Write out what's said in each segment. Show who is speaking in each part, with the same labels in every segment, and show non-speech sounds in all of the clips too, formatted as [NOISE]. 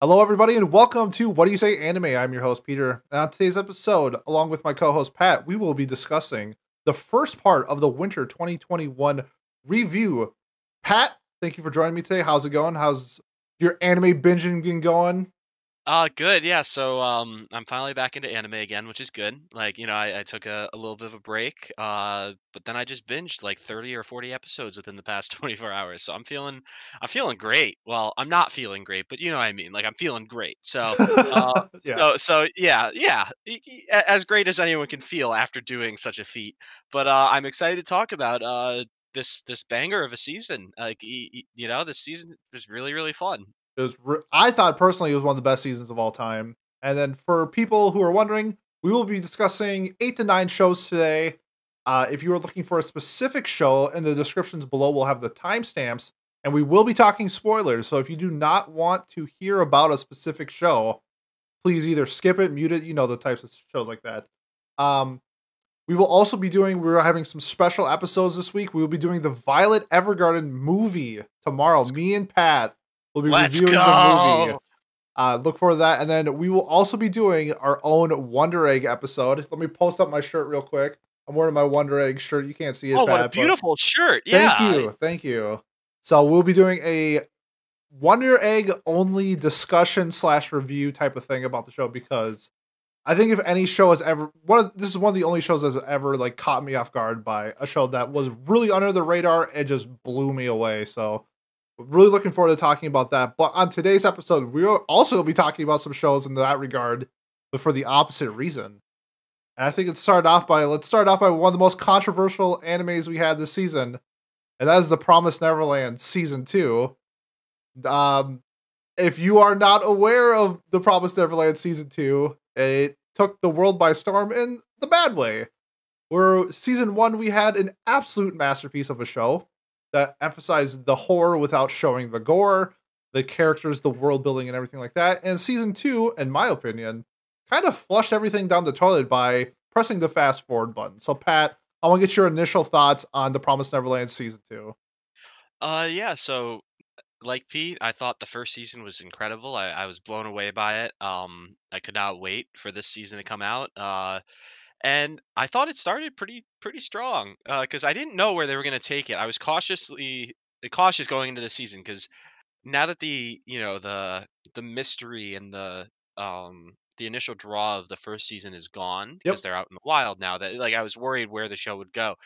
Speaker 1: Hello, everybody, and welcome to What Do You Say Anime. I'm your host, Peter. On today's episode, along with my co host, Pat, we will be discussing the first part of the winter 2021 review. Pat, thank you for joining me today. How's it going? How's your anime binging been going?
Speaker 2: Uh, good. Yeah. So, um, I'm finally back into anime again, which is good. Like, you know, I, I took a, a little bit of a break, uh, but then I just binged like 30 or 40 episodes within the past [LAUGHS] 24 hours. So I'm feeling, I'm feeling great. Well, I'm not feeling great, but you know what I mean. Like, I'm feeling great. So, uh, [LAUGHS]
Speaker 1: yeah.
Speaker 2: so, so yeah, yeah, y- y- a- as great as anyone can feel after doing such a feat. But uh, I'm excited to talk about uh this this banger of a season. Like, you know, this season was really, really fun.
Speaker 1: It was, re- I thought personally it was one of the best seasons of all time. And then for people who are wondering, we will be discussing eight to nine shows today. Uh, if you are looking for a specific show, in the descriptions below, we'll have the timestamps, and we will be talking spoilers. So if you do not want to hear about a specific show, please either skip it, mute it, you know, the types of shows like that. Um, we will also be doing, we're having some special episodes this week. We will be doing the Violet Evergarden movie tomorrow. Me and Pat will be
Speaker 2: Let's
Speaker 1: reviewing the movie. Uh, look forward to that. And then we will also be doing our own Wonder Egg episode. Let me post up my shirt real quick. I'm wearing my Wonder Egg shirt. You can't see it.
Speaker 2: Oh, what a beautiful shirt! Yeah,
Speaker 1: Thank you. Thank you. So we'll be doing a Wonder Egg only discussion slash review type of thing about the show because I think if any show has ever one of this is one of the only shows that's ever like caught me off guard by a show that was really under the radar and just blew me away. So really looking forward to talking about that. But on today's episode, we'll also going to be talking about some shows in that regard, but for the opposite reason. And I think it started off by let's start off by one of the most controversial animes we had this season, and that is The Promised Neverland season two. Um, if you are not aware of The Promised Neverland season two, it took the world by storm in the bad way. Where season one we had an absolute masterpiece of a show that emphasized the horror without showing the gore, the characters, the world building, and everything like that. And season two, in my opinion, kind of flushed everything down the toilet by pressing the fast forward button. So, Pat, I want to get your initial thoughts on The Promised Neverland season two.
Speaker 2: Uh, yeah. So, like Pete, I thought the first season was incredible. I, I was blown away by it. Um, I could not wait for this season to come out. Uh, and I thought it started pretty pretty strong. Uh, because I didn't know where they were gonna take it. I was cautiously cautious going into the season because now that the you know the the mystery and the um the initial draw of the first season is gone because
Speaker 1: Yep.
Speaker 2: they're out in the wild now that like I was worried where the show would go.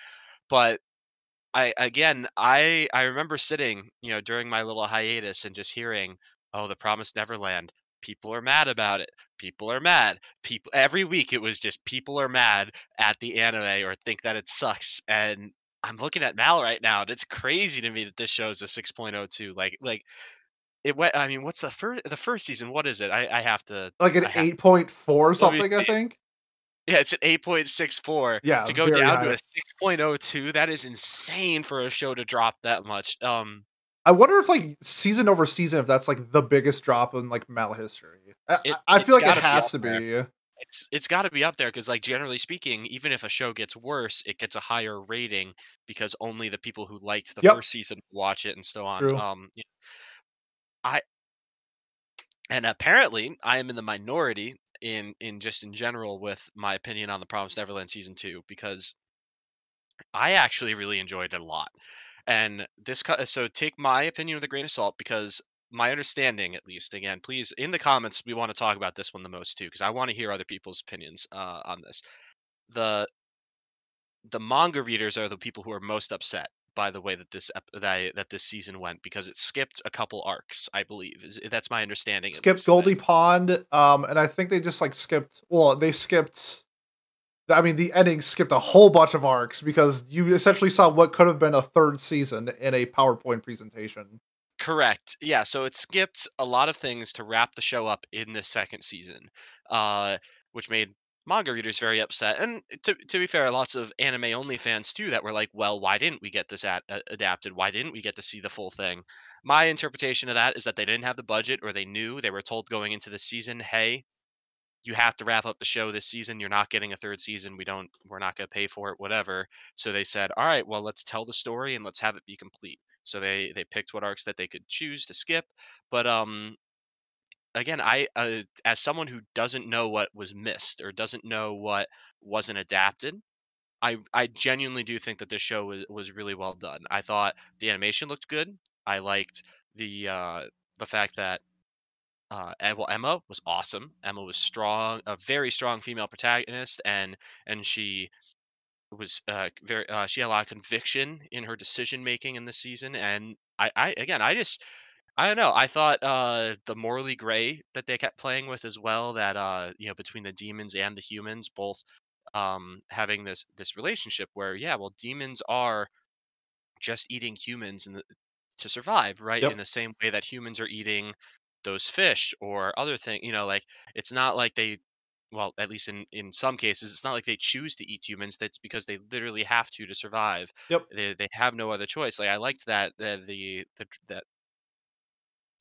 Speaker 2: But I again, I I remember sitting, you know, during my little hiatus and just hearing, "Oh, The Promised Neverland. People are mad about it. People are mad. People every week it was just people are mad at the anime or think that it sucks." And I'm looking at Mal right now, and it's crazy to me that this show is a 6.02. Like like it went I mean, what's the first the first season? What is it? I I have to
Speaker 1: Like an
Speaker 2: I have
Speaker 1: 8.4
Speaker 2: let me
Speaker 1: something, I think.
Speaker 2: Yeah, it's an 8.64.
Speaker 1: Yeah,
Speaker 2: To go down to a 6.02, that is insane for a show to drop that much. Um
Speaker 1: I wonder if like season over season, if that's like the biggest drop in like Mal history. I,
Speaker 2: It
Speaker 1: I feel like it has to be.
Speaker 2: It's it's gotta be up there because, like, generally speaking, even if a show gets worse, it gets a higher rating because only the people who liked the
Speaker 1: Yep,
Speaker 2: first season watch it and so on.
Speaker 1: true.
Speaker 2: Um, y I and apparently, I am in the minority in in just in general with my opinion on The Promised Neverland season 2 because I actually really enjoyed it a lot. And this co so take my opinion with a grain of salt because my understanding, at least, again, please in the comments, we want to talk about this one the most too, because I want to hear other people's opinions uh, on this. The the manga readers are the people who are most upset by the way that this ep- that, I- that this season went because it skipped a couple arcs, I believe. Is, that's my understanding
Speaker 1: Skipped.
Speaker 2: Goldy
Speaker 1: Pond, um, and I think they just like skipped. Well, they skipped. I mean, the ending skipped a whole bunch of arcs because you essentially saw what could have been a third season in a PowerPoint presentation.
Speaker 2: correct. Yeah, so it skipped a lot of things to wrap the show up in the second season, uh, which made manga readers very upset. And to to be fair, lots of anime only fans too that were like, "Well, why didn't we get this at, uh, adapted? Why didn't we get to see the full thing?" My interpretation of that is that they didn't have the budget, or they knew they were told going into the season, "Hey, you have to wrap up the show this season. You're not getting a third season. We don't. We're not going to pay for it. Whatever." So they said, "All right, well, let's tell the story and let's have it be complete." So they they picked what arcs that they could choose to skip, but um again, I uh, as someone who doesn't know what was missed or doesn't know what wasn't adapted, I I genuinely do think that this show was was really well done. I thought the animation looked good. I liked the uh, the fact that uh, well, Emma was awesome. Emma was strong, a very strong female protagonist, and and she was uh, very uh, she had a lot of conviction in her decision making in this season. And I, I again, I just I don't know. I thought uh, the morally gray that they kept playing with as well. That uh, you know, between the demons and the humans, both um, having this this relationship where yeah, well, demons are just eating humans and to survive, right? In the same way that humans are eating those fish or other thing, you know, like it's not like they well, at least in in some cases, it's not like they choose to eat humans. That's because they literally have to to survive.
Speaker 1: Yep.
Speaker 2: They they have no other choice. Like I liked that the the, the that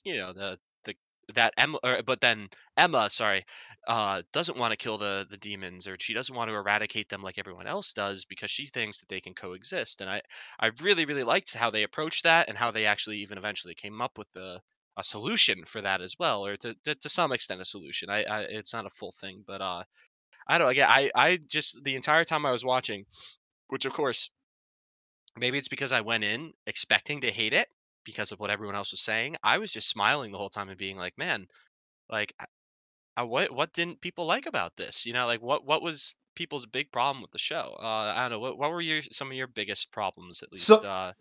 Speaker 2: you know the the that Emma, or, but then Emma, sorry, uh, doesn't want to kill the the demons, or she doesn't want to eradicate them like everyone else does because she thinks that they can coexist. And I I really really liked how they approached that and how they actually even eventually came up with the a solution for that as well, or to to, to some extent a solution. I, I it's not a full thing, but uh, I don't. Again, I I just the entire time I was watching, which of course Maybe it's because I went in expecting to hate it because of what everyone else was saying. I was just smiling the whole time and being like, "Man, like, I what what didn't people like about this?" You know, like, what what was people's big problem with the show? Uh, I don't know. What what were your some of your biggest problems, at least?
Speaker 1: So
Speaker 2: Uh,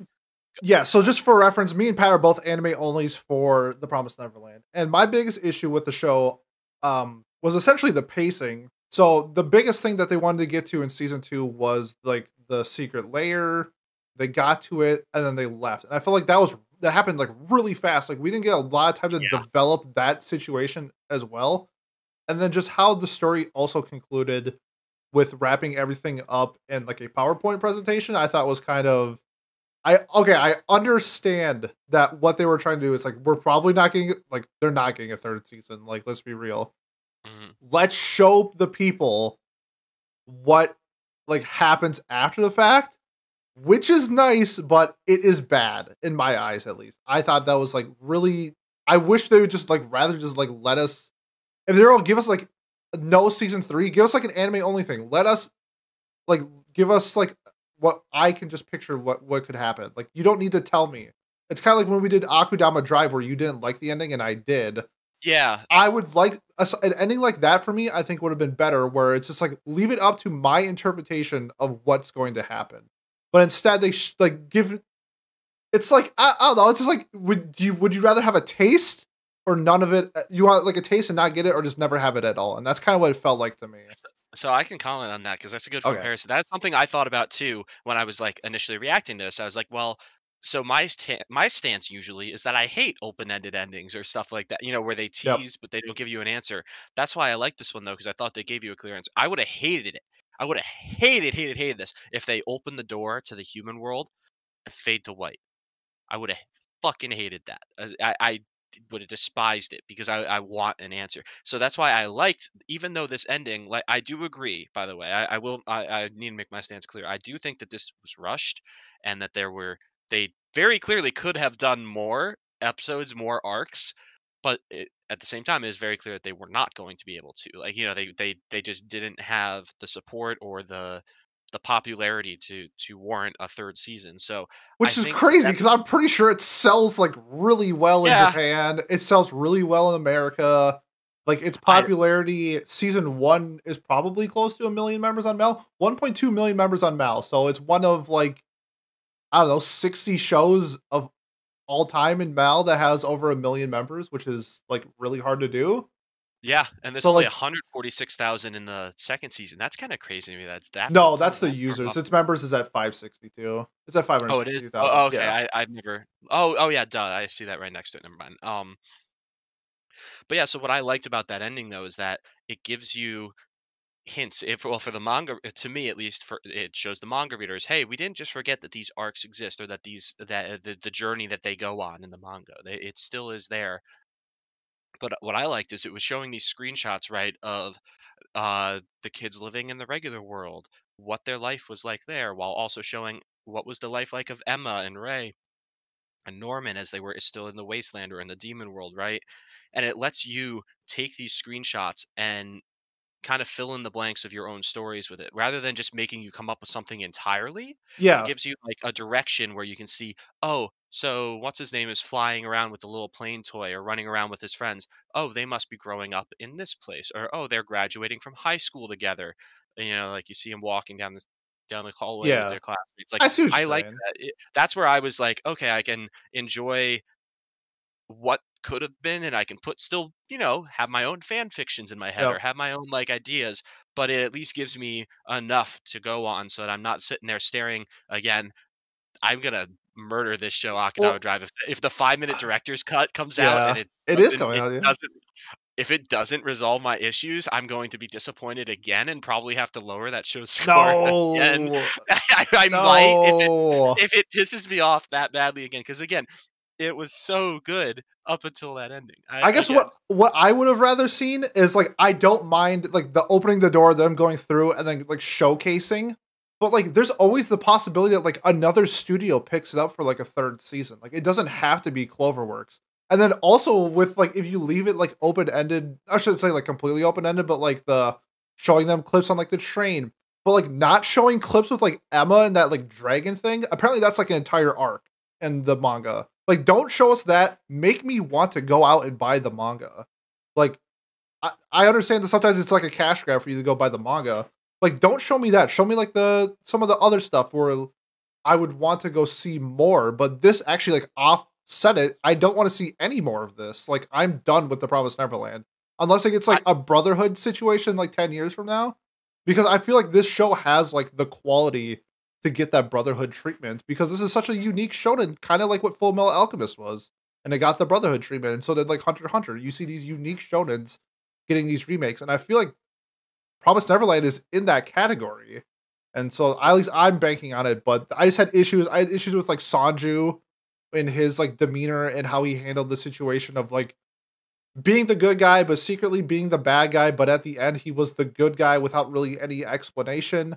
Speaker 1: Yeah, so just for reference, me and Pat are both anime onlys for The Promised Neverland. And my biggest issue with the show um was essentially the pacing. So the biggest thing that they wanted to get to in season 2 was like the secret layer. They got to it and then they left. And I felt like that was that happened like really fast. Like we didn't get a lot of time to
Speaker 2: yeah,
Speaker 1: develop that situation as well. And then just how the story also concluded with wrapping everything up in like a PowerPoint presentation, I thought was kind of I okay, I understand that what they were trying to do is like we're probably not getting like they're not getting a third season. Like let's be real.
Speaker 2: mhm,
Speaker 1: Let's show the people what like happens after the fact, which is nice, but it is bad in my eyes at least. I thought that was like really I wish they would just like rather just like let us if they're all give us like no season 3, give us like an anime only thing. Let us like give us like what I can just picture what what could happen. Like you don't need to tell me. It's kind of like when we did Akudama Drive where you didn't like the ending and I did.
Speaker 2: yeah,
Speaker 1: I would like a an ending like that for me, I think would have been better where it's just like leave it up to my interpretation of what's going to happen. But instead they sh- like give it's like I, I don't know, it's just like would you would you rather have a taste or none of it? Uh, You want like a taste and not get it or just never have it at all? And that's kind of what it felt like to me.
Speaker 2: So I can comment on that because that's a good
Speaker 1: Okay.
Speaker 2: comparison. That's something I thought about too when I was like initially reacting to this. I was like, well, so my sta- my stance usually is that I hate open-ended endings or stuff like that. You know, where they
Speaker 1: Yep.
Speaker 2: tease but they don't give you an answer. That's why I like this one though because I thought they gave you a clear answer. I would have hated it. I would have hated, hated, hated this if they opened the door to the human world and fade to white. I would have fucking hated that. I I would have despised it because I I want an answer. So that's why I liked even though this ending, like I do agree, by the way. I, I will I, I need to make my stance clear. I do think that this was rushed and that there were they very clearly could have done more episodes, more arcs, but it, at the same time it is very clear that they were not going to be able to. Like, you know, they they they just didn't have the support or the the popularity to to warrant a third season. So I
Speaker 1: Which is
Speaker 2: think
Speaker 1: crazy because I'm pretty sure it sells like really well in Japan. It sells really well in America. Like its
Speaker 2: I
Speaker 1: popularity, season one is probably close to a million members on Mal. 1.2 million members on Mal. So it's one of like, I don't know, 60 shows of all time in Mal that has over a million members, which is like really hard to do.
Speaker 2: Yeah, and there's
Speaker 1: So
Speaker 2: only
Speaker 1: like,
Speaker 2: 146,000 in the 2nd season. That's kinda crazy to me that's that
Speaker 1: no, that's the users. Its members is at 562. It's at
Speaker 2: Oh, it is?
Speaker 1: 562,000.
Speaker 2: Oh, okay,
Speaker 1: Yeah.
Speaker 2: I I've never Oh, oh, yeah, duh, I see that right next to it, never mind. Um, but yeah, so what I liked about that ending, though, is that it gives you hints if well, for the manga to me at least, for it shows the manga readers, "Hey, we didn't just forget that these arcs exist or that these that uh, the the journey that they go on in the manga. It still is there." But what I liked is it was showing these screenshots, right, of uh, the kids living in the regular world, what their life was like there, while also showing what was the life like of Emma and Ray. and Norman as they were still in the wasteland or in the demon world, right? And it lets you take these screenshots and kind of fill in the blanks of your own stories with it rather than just making you come up with something entirely
Speaker 1: yeah.
Speaker 2: it gives you like a direction where you can see oh so what's his name is flying around with the little plane toy or running around with his friends. Oh they must be growing up in this place or oh they're graduating from high school together And, you know like you see him walking down the down the hallway with
Speaker 1: Yeah.
Speaker 2: their classmates like
Speaker 1: I
Speaker 2: i like that it, that's where i was like okay i can enjoy what could have been and I can put still, you know, have my own fan fictions in my head or have my own like ideas, but it at least gives me enough to go on so that I'm not sitting there staring again. I'm gonna murder this show
Speaker 1: Well,
Speaker 2: Akudama Drive if if the five minute director's cut comes out and it
Speaker 1: It is coming
Speaker 2: it
Speaker 1: out, yeah.
Speaker 2: doesn't if it doesn't resolve my issues, I'm going to be disappointed again and probably have to lower that show's [LAUGHS] score again.
Speaker 1: No. [LAUGHS]
Speaker 2: I, I might if it if it pisses me off that badly again because again it was so good up until that ending I,
Speaker 1: I guess
Speaker 2: again,
Speaker 1: what what I would have rather seen is like I don't mind like the opening the door, them going through and then like showcasing. But like there's always the possibility that like another studio picks it up for like a third season. Like it doesn't have to be Cloverworks. And then also with like if you leave it like open ended, I shouldn't say like completely open ended, but like the showing them clips on like the train, but like not showing clips with like Emma and that like dragon thing. Apparently that's like an entire arc in the manga. Like don't show us that. Make me want to go out and buy the manga. Like I, I understand that sometimes it's like a cash grab for you to go buy the manga. Like, don't show me that. Show me like the some of the other stuff where I would want to go see more. But this actually like offset it. I don't want to see any more of this. Like, I'm done with the Promised Neverland unless like it's like a Brotherhood situation like ten years from now. Because I feel like this show has like the quality to get that Brotherhood treatment. Because this is such a unique shonen, kind of like what Full Metal Alchemist was, and it got the Brotherhood treatment. And so did like Hunter Hunter. You see these unique shonens getting these remakes, and I feel like Promised Neverland is in that category. And so at least I'm banking on it, but I just had issues. I had issues with like Sonju in his like demeanor and how he handled the situation of like being the good guy, but secretly being the bad guy. But at the end, he was the good guy without really any explanation.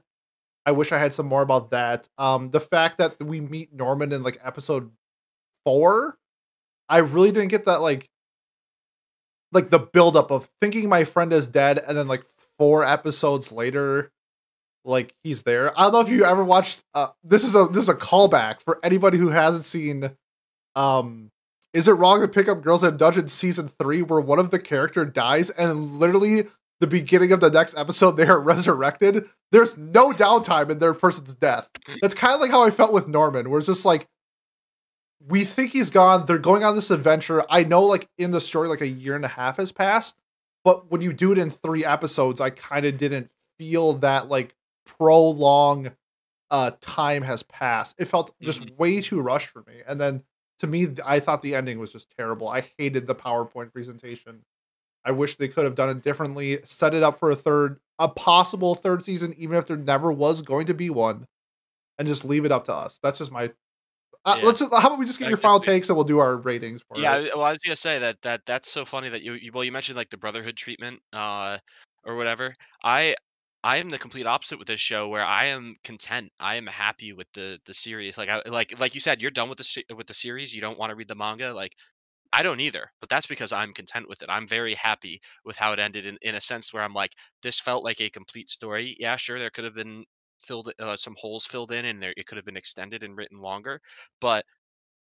Speaker 1: I wish I had some more about that. Um, the fact that we meet Norman in like episode four, I really didn't get that like like the buildup of thinking my friend is dead and then like four episodes later like he's there i don't know if you ever watched uh this is a this is a callback for anybody who hasn't seen um is it wrong to pick up girls in dungeon season three where one of the character dies and literally the beginning of the next episode they are resurrected there's no downtime in their person's death that's kind of like how i felt with norman where it's just like we think he's gone. They're going on this adventure. I know, like in the story, like a year and a half has passed, but when you do it in three episodes, I kind of didn't feel that like prolong uh time has passed. It felt just way too rushed for me. And then to me, I thought the ending was just terrible. I hated the PowerPoint presentation. I wish they could have done it differently, set it up for a third, a possible third season, even if there never was going to be one, and just leave it up to us. That's just my uh,
Speaker 2: Yeah.
Speaker 1: let's. Just, how about we just get
Speaker 2: I
Speaker 1: your final
Speaker 2: you.
Speaker 1: takes and we'll do our ratings for
Speaker 2: Yeah,
Speaker 1: it.
Speaker 2: I- well, I was gonna say that that that's so funny that you, you well you mentioned like the brotherhood treatment uh or whatever. I I am the complete opposite with this show where I am content. I am happy with the the series. Like I like like you said, you're done with the with the series. You don't want to read the manga. Like I don't either, but that's because I'm content with it. I'm very happy with how it ended in, in a sense where I'm like, this felt like a complete story. Yeah, sure, there could have been filled uh, some holes filled in and there it could have been extended and written longer, but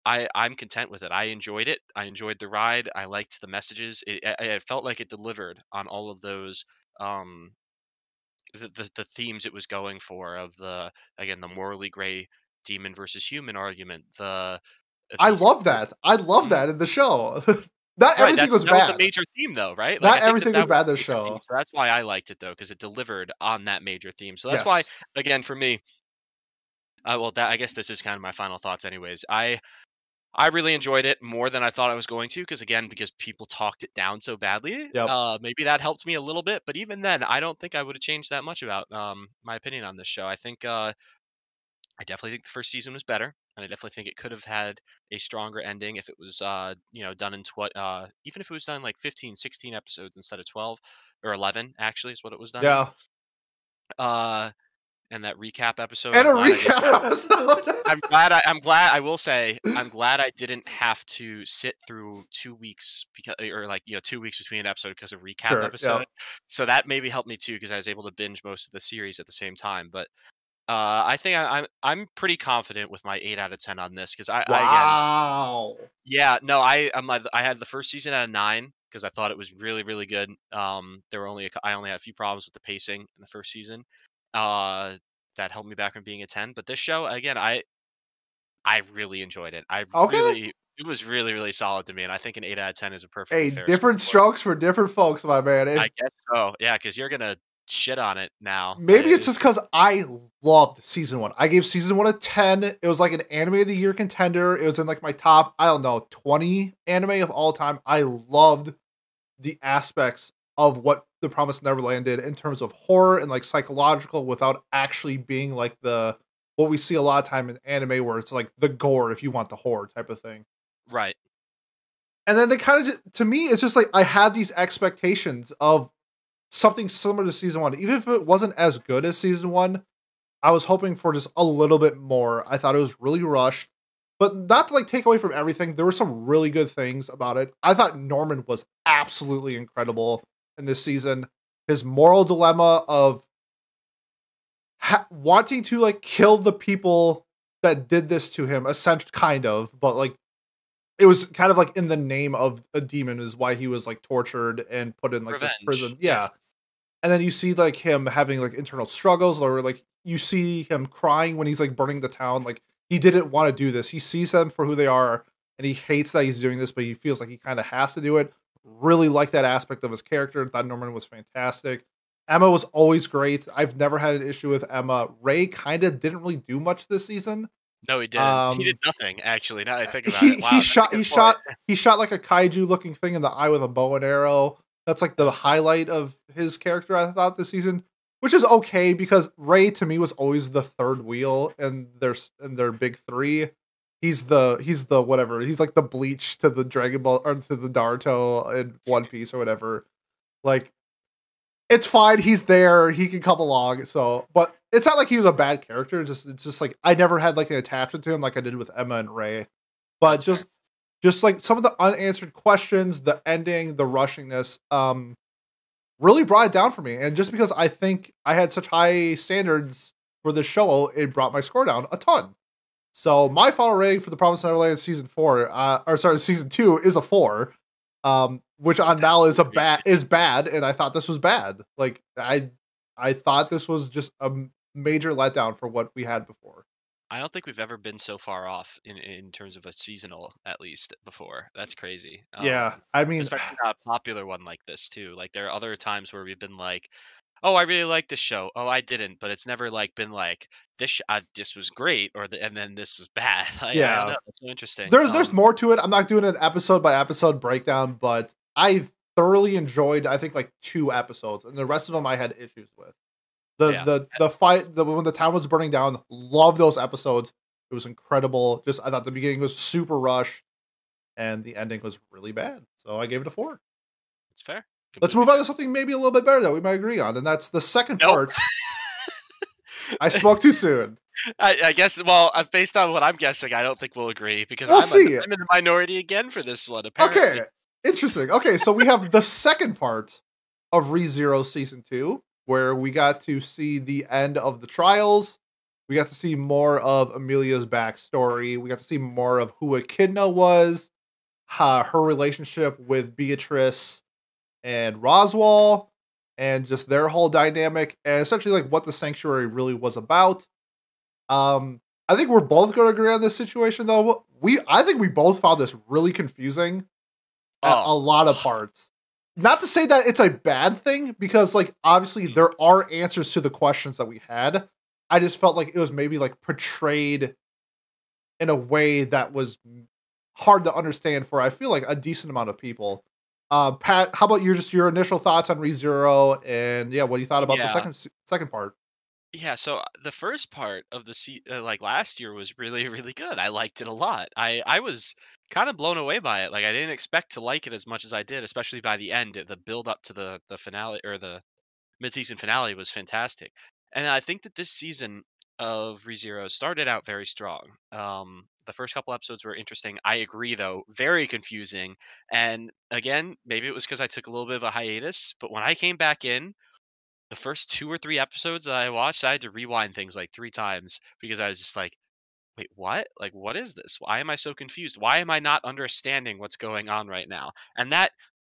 Speaker 2: I I'm content with it. I enjoyed it. I enjoyed the ride. I liked the messages. It it felt like it delivered on all of those um the, the the themes it was going for of the again the morally gray demon versus human argument. The
Speaker 1: I love that. I love
Speaker 2: Mhm.
Speaker 1: that in the show. [LAUGHS] Not
Speaker 2: Right,
Speaker 1: everything
Speaker 2: that's
Speaker 1: was
Speaker 2: that was the major theme though, right? Like,
Speaker 1: Not
Speaker 2: think that
Speaker 1: everything
Speaker 2: that
Speaker 1: was bad in
Speaker 2: the
Speaker 1: the
Speaker 2: theme,
Speaker 1: show.
Speaker 2: so that's why I liked it though, because it delivered on that major theme. So that's why, again, for me, uh, well, that I guess this is kind of my final thoughts, anyways. I I really enjoyed it more than I thought I was going to, because again, because people talked it down so badly.
Speaker 1: Yep.
Speaker 2: Uh, maybe that helped me a little bit, but even then, I don't think I would have changed that much about um my opinion on this show. I think uh I definitely think the first season was better, and I definitely think it could have had a stronger ending if it was, uh, you know, done in tw- uh, even if it was done like 15, 16 episodes instead of 12 or 11, actually, is what it was done.
Speaker 1: Yeah.
Speaker 2: Uh, and that recap episode.
Speaker 1: And a
Speaker 2: I'm glad I didn't-
Speaker 1: recap episode. [LAUGHS]
Speaker 2: I'm glad. I, I'm glad. I will say, I'm glad I didn't have to sit through two weeks because, or like you know, two weeks between an episode because of recap
Speaker 1: Sure, yeah.
Speaker 2: episode. So that maybe helped me too because I was able to binge most of the series at the same time. But uh, I think I, I'm I'm pretty confident with my eight out of ten on this because I, I again,
Speaker 1: wow.
Speaker 2: yeah, no, I I'm like I had the first season at a nine because I thought it was really really good. Um, there were only a, I only had a few problems with the pacing in the first season. Uh, that held me back from being a ten. But this show again, I I really enjoyed it. I
Speaker 1: Okay.
Speaker 2: really it was really really solid to me, and I think an eight out of ten is a perfect.
Speaker 1: Hey, different strokes for different folks, my man. If-
Speaker 2: I guess so. Yeah, because you're gonna shit on it now.
Speaker 1: Maybe it's just because I loved season one. I gave season one a 10. It was like an anime of the year contender. It was in like my top, I don't know, 20 anime of all time. I loved the aspects of what The Promised Neverland did in terms of horror and like psychological without actually being like the what we see a lot of time in anime where it's like the gore if you want the horror type of thing.
Speaker 2: right.
Speaker 1: And then they kind of to me, it's just like I had these expectations of something similar to season one. Even if it wasn't as good as season one, I was hoping for just a little bit more. I thought it was really rushed, but not to like take away from everything. There were some really good things about it. I thought Norman was absolutely incredible in this season. His moral dilemma of ha- wanting to like kill the people that did this to him, essentially, kind of, but like it was kind of like in the name of a demon is why he was like tortured and put in like this
Speaker 2: Revenge,
Speaker 1: prison.
Speaker 2: yeah.
Speaker 1: And then you see like him having like internal struggles or like you see him crying when he's like burning the town. Like he didn't want to do this. He sees them for who they are and he hates that he's doing this, but he feels like he kind of has to do it. Really like that aspect of his character. Thought Norman was fantastic. Emma was always great. I've never had an issue with Emma. Ray kind of didn't really do much this season.
Speaker 2: No, he didn't.
Speaker 1: Um,
Speaker 2: he did nothing actually. Now I [LAUGHS] think about
Speaker 1: he
Speaker 2: it, wow,
Speaker 1: he shot he
Speaker 2: point.
Speaker 1: shot he shot like a kaiju looking thing in the eye with a bow and arrow. That's like the highlight of his character I thought this season, which is okay because Ray to me was always the third wheel and their s- in their big three. He's the he's the whatever. He's like the bleach to the Dragon Ball or to the Naruto in One Piece or whatever. Like it's fine. He's there. He can come along. So, but it's not like he was a bad character. It's just it's just like I never had like an attachment to him like I did with Emma and Ray. But
Speaker 2: That's fair.
Speaker 1: Just like some of the unanswered questions, the ending, the rushingness, um, really brought it down for me. And just because I think I had such high standards for this show, it brought my score down a ton. So my final rating for the Promised Neverland season four, uh, or sorry, season two is a four, um, which on Mal is a bad is bad, and I thought this was bad. Like I, I thought this was just a major letdown for what we had before.
Speaker 2: I don't think we've ever been so far off in in terms of a seasonal, at least before. That's crazy.
Speaker 1: yeah,
Speaker 2: Um,
Speaker 1: I mean,
Speaker 2: especially [SIGHS] not a popular one like this too. Like there are other times where we've been like, "Oh, I really like this show." Oh, I didn't, but it's never like been like this. Sh- uh, this was great, or the, and then this was [LAUGHS] bad. Like,
Speaker 1: Yeah.
Speaker 2: It's so interesting.
Speaker 1: There, there's
Speaker 2: Um,
Speaker 1: more to it. I'm not doing an episode by episode breakdown, but I thoroughly enjoyed. I think like two episodes, and the rest of them I had issues with. The
Speaker 2: Yeah.
Speaker 1: the the fight the when the town was burning down. Love those episodes. It was incredible. Just I thought the beginning was super rushed, and the ending was really bad. So I gave it a four.
Speaker 2: It's fair.
Speaker 1: Let's
Speaker 2: Completely
Speaker 1: move on to something maybe a little bit better that we might agree on, and that's the second
Speaker 2: Nope.
Speaker 1: part. [LAUGHS] I spoke too soon.
Speaker 2: I, I guess. Well, uh, based on what I'm guessing, I don't think we'll agree because
Speaker 1: We'll
Speaker 2: I'm,
Speaker 1: see.
Speaker 2: A, I'm in the minority again for this one. Apparently.
Speaker 1: Okay, interesting. Okay, so we have the second part of ReZero season two, where we got to see the end of the trials. We got to see more of Emilia's backstory. We got to see more of who Echidna was, uh, her relationship with Beatrice and Roswaal, and just their whole dynamic, and essentially like what the sanctuary really was about. Um, I think we're both going to agree on this situation, though. We, I think we both found this really confusing at a
Speaker 2: Oh.
Speaker 1: lot of parts. Not to say that it's a bad thing, because like obviously
Speaker 2: Mm.
Speaker 1: there are answers to the questions that we had. I just felt like it was maybe like portrayed in a way that was hard to understand for I feel like a decent amount of people. Uh, Pat, how about your just your initial thoughts on ReZero and yeah, what you thought about the second second part?
Speaker 2: Yeah, so uh, the first part of the se- uh, like last year was really really good. I liked it a lot. I I was kind of blown away by it. Like I didn't expect to like it as much as I did, especially by the end. The build up to the the finale or the mid-season finale was fantastic. And I think that this season of ReZero started out very strong. Um, the first couple episodes were interesting. I agree, though, very confusing. And again, maybe it was because I took a little bit of a hiatus, but when I came back in, the first two or three episodes that I watched, I had to rewind things like three times because I was just like, wait, what? Like, what is this? Why am I so confused? Why am I not understanding what's going on right now? And that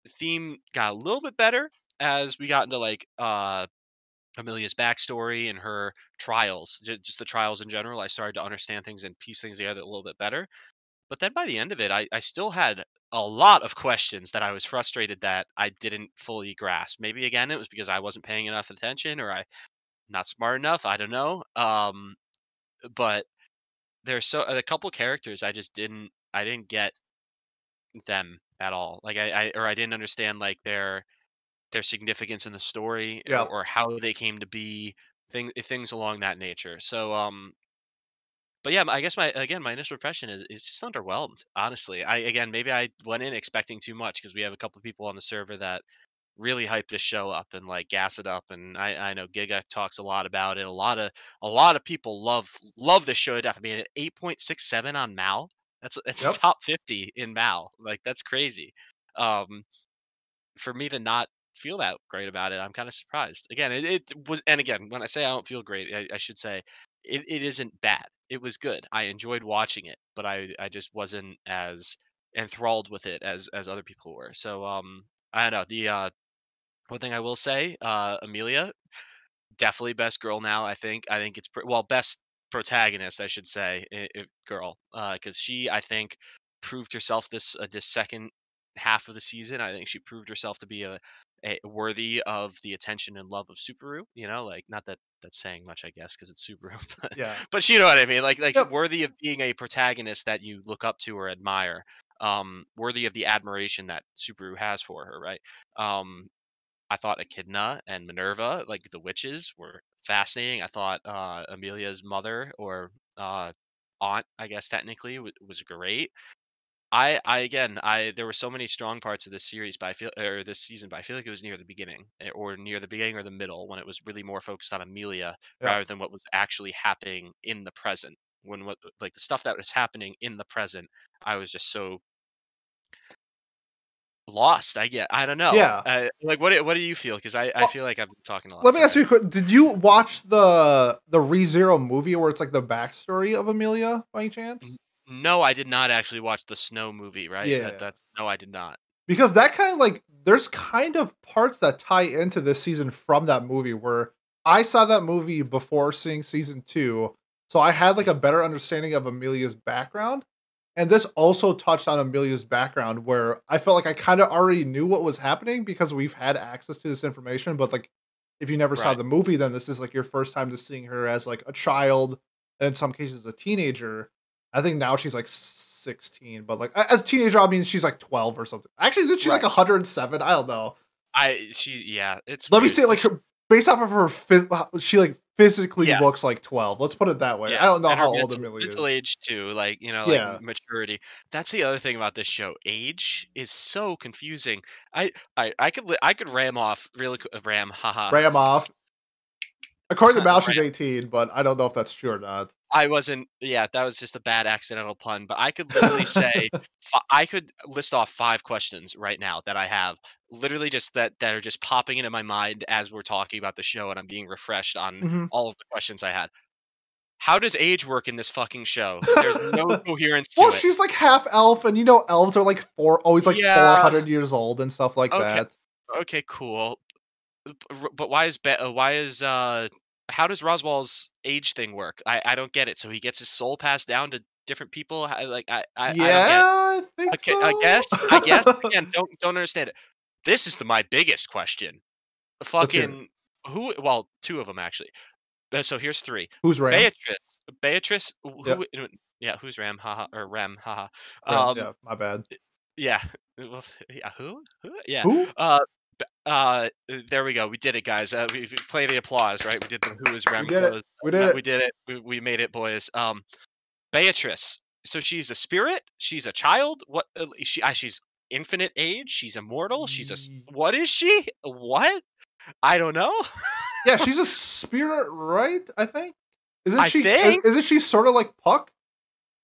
Speaker 2: theme got a little bit better as we got into like uh Emilia's backstory and her trials, ju- just the trials in general. I started to understand things and piece things together a little bit better. But then by the end of it, I, I still had a lot of questions that I was frustrated that I didn't fully grasp. Maybe again, it was because I wasn't paying enough attention or I not smart enough. I don't know. Um, but there's so a couple characters I just didn't I didn't get them at all. Like I, I or I didn't understand like their their significance in the story
Speaker 1: Yeah.
Speaker 2: or, or how they came to be thing, things along that nature. So um but yeah, I guess my again my initial impression is is just underwhelmed. Honestly, I again maybe I went in expecting too much because we have a couple people on the server that really hype this show up and like gas it up and I, I know Giga talks a lot about it. A lot of a lot of people love love this show to death. I mean, eight point six seven on Mal. That's it's
Speaker 1: Yep.
Speaker 2: top fifty in Mal. Like that's crazy. Um, for me to not feel that great about it, I'm kind of surprised. Again, it, it was, and again, when I say I don't feel great, I, I should say it, it isn't bad. It was good. I enjoyed watching it, but I I just wasn't as enthralled with it as as other people were. So um, I don't know the uh one thing I will say, uh, Emilia, definitely best girl now. I think. I think it's pr- well best protagonist, I should say, i- i- girl, because she I think proved herself this uh, this second half of the season. I think she proved herself to be a, a worthy of the attention and love of Subaru. You know, like not that that's saying much, I guess, because it's Subaru, [LAUGHS] but
Speaker 1: Yeah.
Speaker 2: but you know what I mean. Like like
Speaker 1: Yep.
Speaker 2: worthy of being a protagonist that you look up to or admire. Um, worthy of the admiration that Subaru has for her, right? Um, I thought Echidna and Minerva, like the witches, were fascinating. I thought uh, Emilia's mother or uh, aunt, I guess technically, w- was great. I, I again, I there were so many strong parts of this series, but I feel or this season, but I feel like it was near the beginning, eh, or near the beginning or the middle, when it was really more focused on Emilia
Speaker 1: Yeah.
Speaker 2: rather than what was actually happening in the present. When what like the stuff that was happening in the present, I was just so lost. I get. I don't know.
Speaker 1: Yeah.
Speaker 2: Uh, like what? do- What do you feel? Because I, I feel like I'm talking a lot.
Speaker 1: Let me ask you a quick. Did you watch the the ReZero movie where it's like the backstory of Emilia by any chance?
Speaker 2: No, I did not actually watch the Snow movie. Right?
Speaker 1: Yeah.
Speaker 2: That, that's no, I did not.
Speaker 1: Because that kind of like there's kind of parts that tie into this season from that movie where I saw that movie before seeing season two, so I had like a better understanding of Emilia's background. And this also touched on Emilia's background where I felt like I kind of already knew what was happening because we've had access to this information. But like if you never saw the movie, then this is like your first time to seeing her as like a child and in some cases a teenager. I think now she's like 16, but like as a teenager, I mean she's like 12 or something. Actually, isn't she like
Speaker 2: Right.
Speaker 1: 107? I don't know.
Speaker 2: I she yeah. It's
Speaker 1: Let me
Speaker 2: weird.
Speaker 1: say like her based off of her she like physically
Speaker 2: Yeah.
Speaker 1: looks like 12. Let's put it that way.
Speaker 2: Yeah,
Speaker 1: I don't know
Speaker 2: and
Speaker 1: how old
Speaker 2: mental,
Speaker 1: Emilia is.
Speaker 2: mental age too, like you know, like
Speaker 1: Yeah.
Speaker 2: maturity. That's the other thing about this show. Age is so confusing. I I I could I could ram off really ram [LAUGHS] haha.
Speaker 1: Ram off. According to Mal, she's
Speaker 2: Ram.
Speaker 1: 18, but I don't know if that's true or not.
Speaker 2: I wasn't. Yeah, that was just a bad accidental pun. But I could literally [LAUGHS] say I could list off five questions right now that I have, literally just that that are just popping into my mind as we're talking about the show, and I'm being refreshed on
Speaker 1: Mhm.
Speaker 2: all of the questions I had. How does age work in this fucking show? There's no [LAUGHS] coherence to
Speaker 1: Well,
Speaker 2: it.
Speaker 1: she's like half elf, and you know elves are like four, always like
Speaker 2: Yeah.
Speaker 1: 400 years old and stuff like
Speaker 2: Okay.
Speaker 1: that.
Speaker 2: Okay, cool. But why is Be- uh, why is uh how does Roswaal's age thing work? I I don't get it. So he gets his soul passed down to different people. I, like I I, I don't get it.
Speaker 1: yeah, I think
Speaker 2: Okay,
Speaker 1: so.
Speaker 2: I guess. I guess again, [LAUGHS] don't don't understand it. This is the, my biggest question.
Speaker 1: Let's hear it.
Speaker 2: Fucking who? Well, two of them actually. Uh, So here's three.
Speaker 1: Who's Ram?
Speaker 2: Beatrice. Beatrice. Who?
Speaker 1: Yep.
Speaker 2: Yeah. Who's Ram? Haha. Or Ram? Haha. Um.
Speaker 1: yeah, my bad.
Speaker 2: Yeah. [LAUGHS] Well, yeah. Who? Who? Yeah.
Speaker 1: Who?
Speaker 2: Uh. B- Uh. There we go. We did it, guys. Uh, we, we play the applause, right? We did the who is
Speaker 1: did it. We did
Speaker 2: Uh,
Speaker 1: it.
Speaker 2: We did it. We, we made it, boys. Um. Beatrice. So she's a spirit. She's a child. What? uh, She? Uh, she's infinite age. She's immortal. She's a. What is she? What? I don't know.
Speaker 1: yeah, [LAUGHS] she's a spirit, right? I think. Isn't
Speaker 2: I
Speaker 1: she?
Speaker 2: think.
Speaker 1: Isn't she sort of like Puck?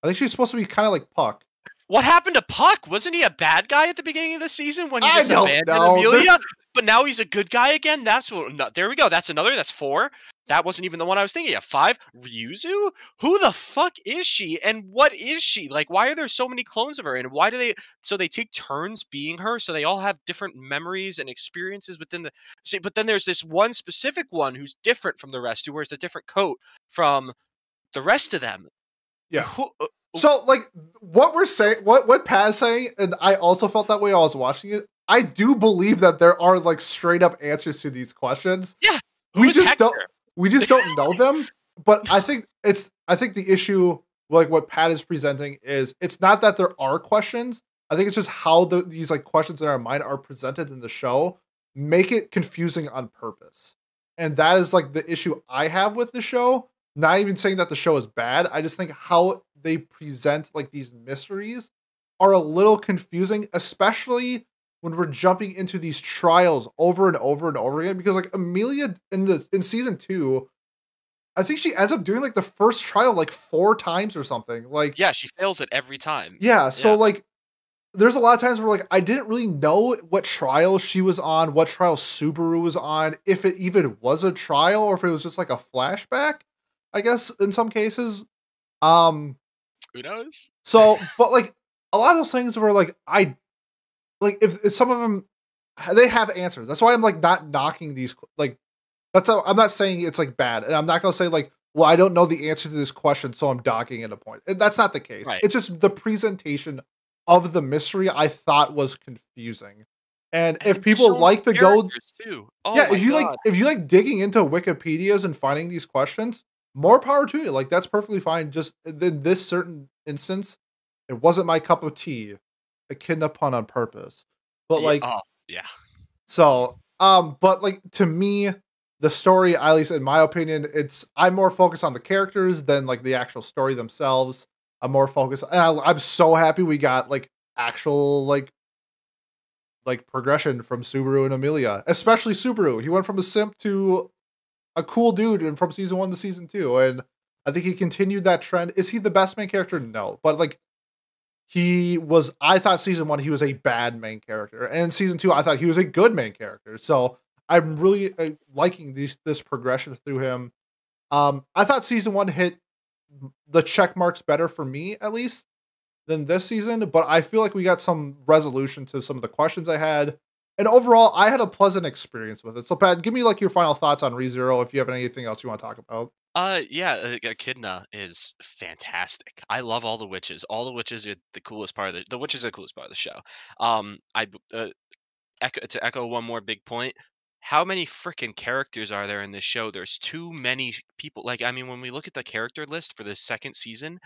Speaker 1: I think she's supposed to be kind of like Puck.
Speaker 2: What happened to Puck? Wasn't he a bad guy at the beginning of the season when he
Speaker 1: I
Speaker 2: just abandoned
Speaker 1: know.
Speaker 2: Emilia?
Speaker 1: There's-
Speaker 2: But now he's a good guy again. That's what. No, there we go. That's another. That's four. That wasn't even the one I was thinking of. Five. Ryuzu. Who the fuck is she? And what is she? Like, why are there so many clones of her? And why do they? So they take turns being her. So they all have different memories and experiences within the. See, but then there's this one specific one who's different from the rest, who wears a different coat from the rest of them.
Speaker 1: Yeah.
Speaker 2: Who, uh,
Speaker 1: So like what we're saying, what what Pat's saying, and I also felt that way while I was watching it. I do believe that there are like straight up answers to these questions.
Speaker 2: Yeah.
Speaker 1: we just
Speaker 2: Hector?
Speaker 1: don't we just don't know [LAUGHS] them. But I think it's I think the issue like what Pat is presenting is it's not that there are questions. I think it's just how the, these like questions in our mind are presented in the show make it confusing on purpose. And that is like the issue I have with the show. Not even saying that the show is bad. I just think how they present like these mysteries are a little confusing, especially when we're jumping into these trials over and over and over again. Because like Emilia in the in season two, I think she ends up doing like the first trial like four times or something. Like
Speaker 2: Yeah, she fails it every time.
Speaker 1: yeah, so
Speaker 2: Yeah.
Speaker 1: like there's a lot of times where like I didn't really know what trial she was on, what trial Subaru was on, if it even was a trial or if it was just like a flashback, I guess in some cases. Um
Speaker 2: Who knows?
Speaker 1: so but like a lot of those things were like I like if, if some of them they have answers. That's why I'm like not knocking these like that's how, I'm not saying it's like bad. And I'm not going to say like well I don't know the answer to this question so I'm docking it a point. And That's not the case.
Speaker 2: Right.
Speaker 1: It's just the presentation of the mystery I thought was confusing. And, if people
Speaker 2: so
Speaker 1: like to go
Speaker 2: too. Oh
Speaker 1: yeah, if you like if you like digging into Wikipedias and finding these questions, more power to you. Like that's perfectly fine. Just uh, in this certain instance, it wasn't my cup of tea. Echidna pun on purpose. But
Speaker 2: Yeah,
Speaker 1: like
Speaker 2: oh yeah,
Speaker 1: so um but like to me the story at least in my opinion it's i'm more focused on the characters than like the actual story themselves. I'm more focused and I, i'm so happy we got like actual like like progression from subaru and emilia especially subaru. He went from a simp to a cool dude and from season one to season two and i think he continued that trend. Is he the best main character? No but like he was i thought season one he was a bad main character and season two i thought he was a good main character. So i'm really uh, liking these this progression through him. Um i thought season one hit the check marks better for me at least than this season but i feel like we got some resolution to some of the questions i had. And overall i had a pleasant experience with it. So pat give me like your final thoughts on rezero if you have anything else you want to talk about
Speaker 2: uh, yeah. Uh, Echidna is fantastic. I love all the witches. All the witches are the coolest part of the. The witches are the coolest part of the show. Um, I uh, echo to echo one more big point. How many freaking characters are there in this show? There's too many people. Like, I mean, when we look at the character list for the second season,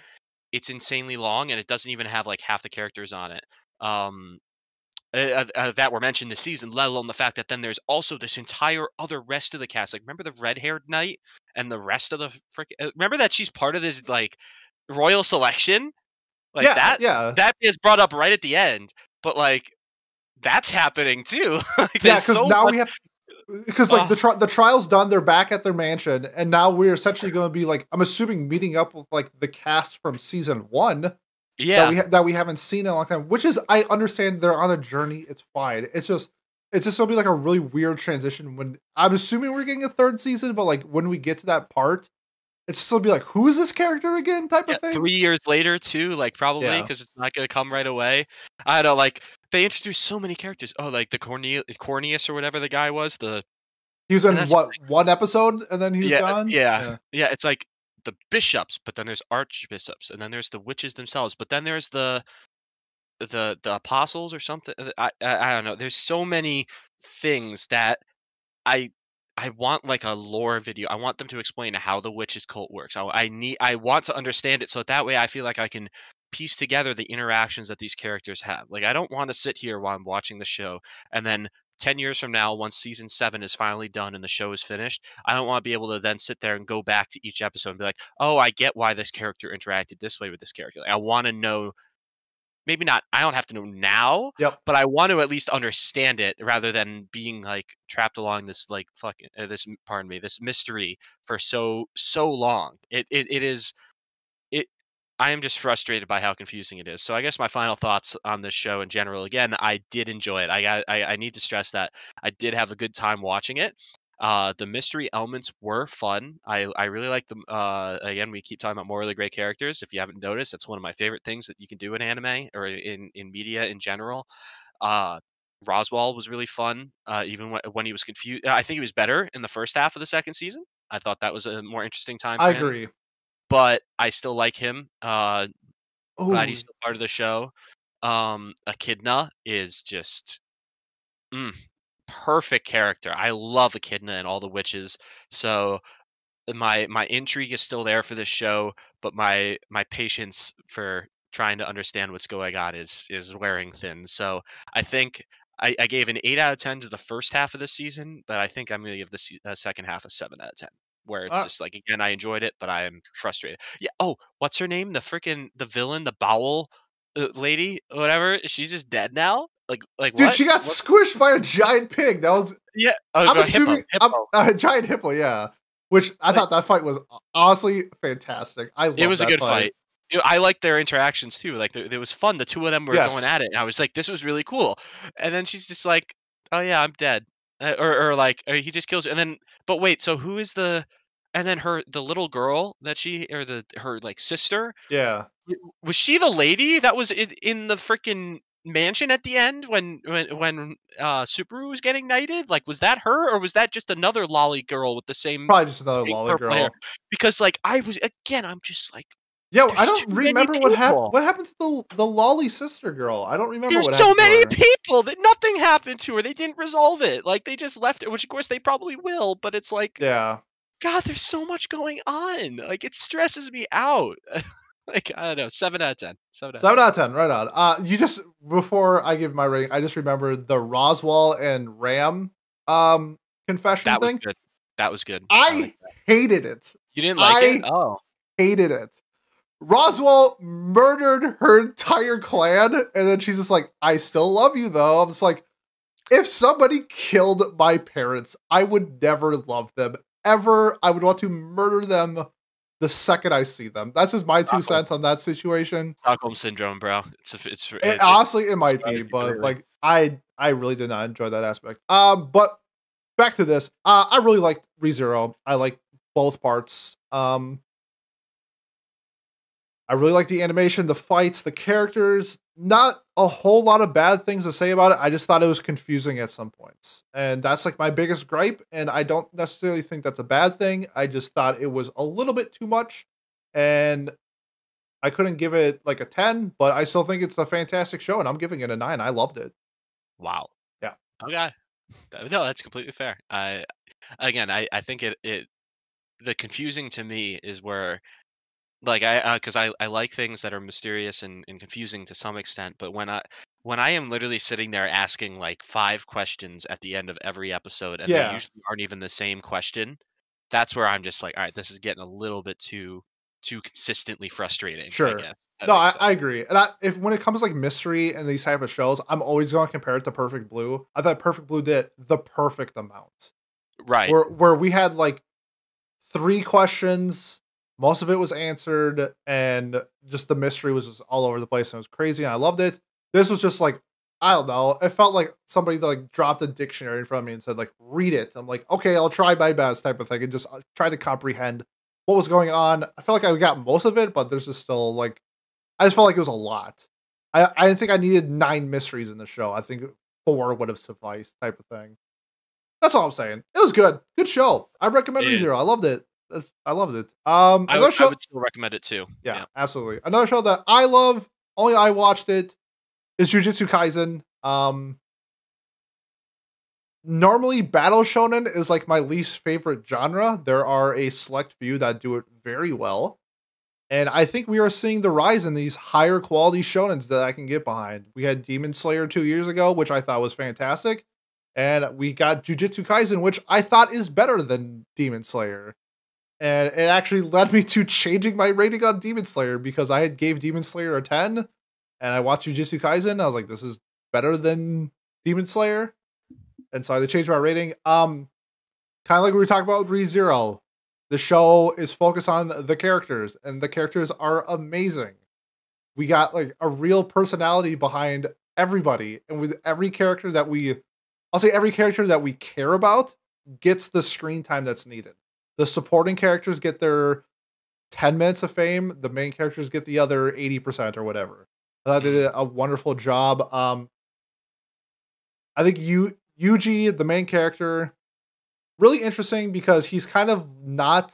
Speaker 2: it's insanely long, and it doesn't even have like half the characters on it. Um, uh, uh, that were mentioned this season, let alone the fact that then there's also this entire other rest of the cast. Like, remember the red-haired knight and the rest of the frick? uh, Remember that she's part of this like royal selection, like
Speaker 1: yeah
Speaker 2: that.
Speaker 1: yeah
Speaker 2: That is brought up right at the end, but like that's happening too. [LAUGHS] like,
Speaker 1: yeah because
Speaker 2: so
Speaker 1: now
Speaker 2: much-
Speaker 1: we have because like the
Speaker 2: Ugh.
Speaker 1: tri- the trial's done they're back at their mansion and now we're essentially going to be like i'm assuming meeting up with like the cast from season one that
Speaker 2: yeah,
Speaker 1: we ha- that we haven't seen in a long time which is i understand they're on a journey it's fine it's just it's just gonna be like a really weird transition when i'm assuming we're getting a third season but like when we get to that part it's just gonna be like who is this character again type
Speaker 2: yeah,
Speaker 1: of thing
Speaker 2: three years later too, like probably
Speaker 1: Yeah.
Speaker 2: because it's not gonna come right away. I don't know, like they introduced so many characters. Oh, like the Cornelius, Cornelius or whatever the guy was. The
Speaker 1: he was in what one episode and then he's
Speaker 2: Yeah,
Speaker 1: gone
Speaker 2: yeah. yeah, it's like the bishops, but then there's archbishops, and then there's the witches themselves, but then there's the the the apostles or something. uh, I I, I don't know. There's so many things that I I want like a lore video. I want them to explain how the witches cult works. I, I need I want to understand it so that way I feel like I can piece together the interactions that these characters have. Like I don't want to sit here while I'm watching the show and then 10 years from now once season 7 is finally done and the show is finished, I don't want to be able to then sit there and go back to each episode and be like, "Oh, I get why this character interacted this way with this character." Like, I want to know maybe not. I don't have to know now.
Speaker 1: Yep.
Speaker 2: But I want to at least understand it rather than being like trapped along this like fucking uh, this pardon me this mystery for so so long. It it, it is. I am just frustrated by how confusing it is. So I guess my final thoughts on this show in general. Again, I did enjoy it. I got I, I need to stress that I did have a good time watching it. Uh, the mystery elements were fun. I, I really like them. Uh, again, we keep talking about morally great characters. If you haven't noticed, that's one of my favorite things that you can do in anime or in, in media in general. Uh, Roswaal was really fun, uh, even when, when he was confused. I think he was better in the first half of the second season. I thought that was a more interesting time.
Speaker 1: I
Speaker 2: him,
Speaker 1: agree.
Speaker 2: But I still like him. Uh, glad he's still part of the show. Um, Echidna is just mm, perfect character. I love Echidna and all the witches. So my my intrigue is still there for this show, but my my patience for trying to understand what's going on is is wearing thin. So I think I, I gave an eight out of ten to the first half of the season, but I think I'm going to give the se- uh, second half a seven out of ten. Where it's
Speaker 1: Uh,
Speaker 2: just like again, I enjoyed it, but I am frustrated. Yeah. Oh, what's her name? The freaking the villain, the bowel uh, lady, whatever. She's just dead now. Like like
Speaker 1: dude,
Speaker 2: what?
Speaker 1: she got
Speaker 2: What?
Speaker 1: squished by a giant pig. That was
Speaker 2: Yeah. Oh,
Speaker 1: I'm
Speaker 2: no,
Speaker 1: assuming
Speaker 2: hippo.
Speaker 1: I'm-
Speaker 2: Hippo.
Speaker 1: a giant hippo, yeah. Which I
Speaker 2: Like-
Speaker 1: thought that fight was honestly fantastic. I
Speaker 2: it was a good fight. Know, I liked their interactions too. Like it it was fun. The two of them were
Speaker 1: Yes.
Speaker 2: going at it, and I was like, "This was really cool." And then she's just like, "Oh yeah, I'm dead," uh, or or like uh, he just kills her. And then, but wait, so who is the? And then her, the little girl that she or the her like sister
Speaker 1: Yeah.
Speaker 2: was she the lady that was in, in the freaking mansion at the end when when when uh Subaru was getting knighted? Like, was that her or was that just another lolly girl with the same?
Speaker 1: Probably just another lolly girl.
Speaker 2: hair? Because like I was again, I'm just like.
Speaker 1: Yeah, I don't remember what happened. What happened to the the lolly sister girl? I don't remember.
Speaker 2: There's
Speaker 1: what
Speaker 2: so many people that nothing happened to her. They didn't resolve it. Like they just left it, which of course they probably will. But it's like,
Speaker 1: Yeah.
Speaker 2: God, there's so much going on. Like it stresses me out. [LAUGHS] like I don't know, seven out of ten. Seven out. Of
Speaker 1: Seven out of ten, right on. Uh, you just before I give my rating, I just remember the Roswaal and Ram um confession
Speaker 2: That was good. That was good.
Speaker 1: I
Speaker 2: like that.
Speaker 1: hated it.
Speaker 2: you didn't like it. Oh,
Speaker 1: Hated it. Roswaal murdered her entire clan, and then she's just like, "I still love you, though." I'm just like, if somebody killed my parents, I would never love them ever. I would want to murder them the second I see them. That's just my two cents on that situation.
Speaker 2: Stockholm syndrome, bro. It's a, it's
Speaker 1: It,
Speaker 2: it-
Speaker 1: honestly, it might be, but like I, I really did not enjoy that aspect. Um, but back to this, uh, I really liked ReZero. I like both parts. Um, I really like the animation, the fights, the characters. Not a whole lot of bad things to say about it. I just thought it was confusing at some points, and that's like my biggest gripe. And I don't necessarily think that's a bad thing. I just thought it was a little bit too much, and I couldn't give it like a 10, but I still think it's a fantastic show and I'm giving it a 9. I loved it.
Speaker 2: wow.
Speaker 1: Yeah.
Speaker 2: Okay. No, that's completely fair. I again, I I think it it the confusing to me is where like I uh, because I I like things that are mysterious and, and confusing to some extent, but when I when I am literally sitting there asking like five questions at the end of every episode and
Speaker 1: Yeah.
Speaker 2: they usually aren't even the same question, that's where I'm just like, all right, this is getting a little bit too too consistently frustrating.
Speaker 1: Sure.
Speaker 2: I guess.
Speaker 1: No, I. I agree. And I, if when it comes to like mystery and these type of shows, I'm always going to compare it to Perfect Blue. I thought Perfect Blue did the perfect amount.
Speaker 2: right.
Speaker 1: Where where we had like three questions, most of it was answered, and just the mystery was just all over the place and it was crazy. And I loved it. This was just like I don't know. It felt like somebody like dropped a dictionary in front of me and said like read it. I'm like okay, I'll try my best type of thing and just uh, try to comprehend what was going on. I felt like I got most of it, but there's just still like I just felt like it was a lot. I I didn't think I needed nine mysteries in the show. I think four would have sufficed type of thing. That's all I'm saying. It was good. Good show. I recommend
Speaker 2: is.
Speaker 1: ReZero. I loved it. That's, I loved it. Um
Speaker 2: I would, I would still recommend it too.
Speaker 1: yeah, absolutely. Another show that I love, only I watched it, is Jujutsu Kaisen. Um normally battle shonen is like my least favorite genre. There are a select few that do it very well. And I think we are seeing the rise in these higher quality shonens that I can get behind. We had Demon Slayer 2 years ago, which I thought was fantastic. And we got Jujutsu Kaisen, which I thought is better than Demon Slayer and it actually led me to changing my rating on Demon Slayer because I had gave Demon Slayer a 10 and I watched Jujutsu Kaisen. I was like, this is better than Demon Slayer, and so I had to change my rating. Um, kind of like we were talking about ReZero, the show is focused on the characters, and the characters are amazing. We got like a real personality behind everybody, and with every character that we, I'll say every character that we care about gets the screen time that's needed. The supporting characters get their 10 minutes of fame, the main characters get the other 80% or whatever. I thought they did a wonderful job. Um, I think you Yuji, the main character, really interesting because he's kind of not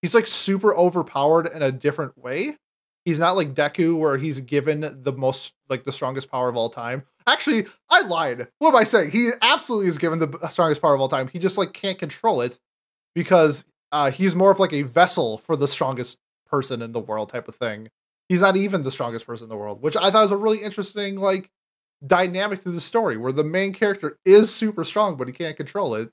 Speaker 1: he's like super overpowered in a different way. He's not like Deku where he's given the most like the strongest power of all time. Actually, I lied. What am I saying? He absolutely is given the strongest power of all time. He just like can't control it because uh he's more of like a vessel for the strongest person in the world type of thing. He's not even the strongest person in the world, which I thought was a really interesting like dynamic to the story where the main character is super strong but he can't control it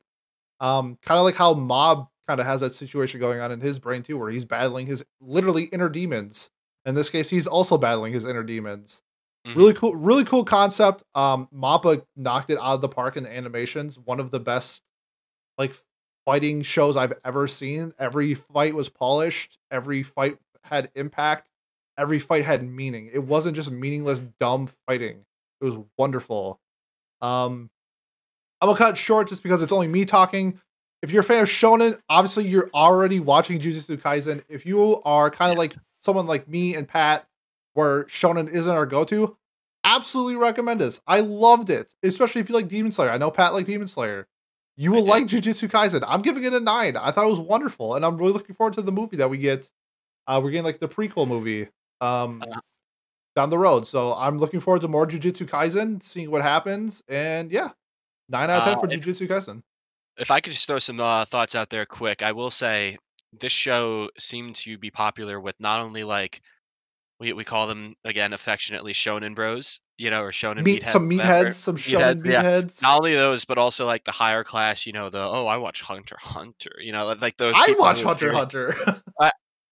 Speaker 1: um, kind of like how Mob kind of has that situation going on in his brain too, where he's battling his literally inner demons. In this case, he's also battling his inner demons. Mm-hmm. Really cool, really cool concept. Um, Mappa knocked it out of the park in the animations. One of the best like fighting shows I've ever seen. Every fight was polished. Every fight had impact. Every fight had meaning. It wasn't just meaningless, dumb fighting. It was wonderful. Um, I'm gonna cut short just because it's only me talking. If you're a fan of shonen, obviously you're already watching Jujutsu Kaisen. If you are kind of like someone like me and Pat, where shonen isn't our go-to, absolutely recommend this. I loved it, especially if you like Demon Slayer. I know Pat like Demon Slayer. You will like Jujutsu Kaisen. I'm giving it a nine. I thought it was wonderful, and I'm really looking forward to the movie that we get. Uh, we're getting like the prequel movie um, uh-huh. down the road, so I'm looking forward to more Jujutsu Kaisen, seeing what happens, and yeah, Nine out of ten uh, for if, Jujutsu Kaisen.
Speaker 2: If I could just throw some uh, thoughts out there quick, I will say this show seemed to be popular with not only like we we call them again affectionately shonen bros, you know, or shonen
Speaker 1: Meat,
Speaker 2: meatheads,
Speaker 1: some meatheads, some shonen meatheads.
Speaker 2: Yeah. Not only those, but also like the higher class, you know, the oh I watch Hunter Hunter, you know, like those.
Speaker 1: I watch Hunter Hunter. [LAUGHS]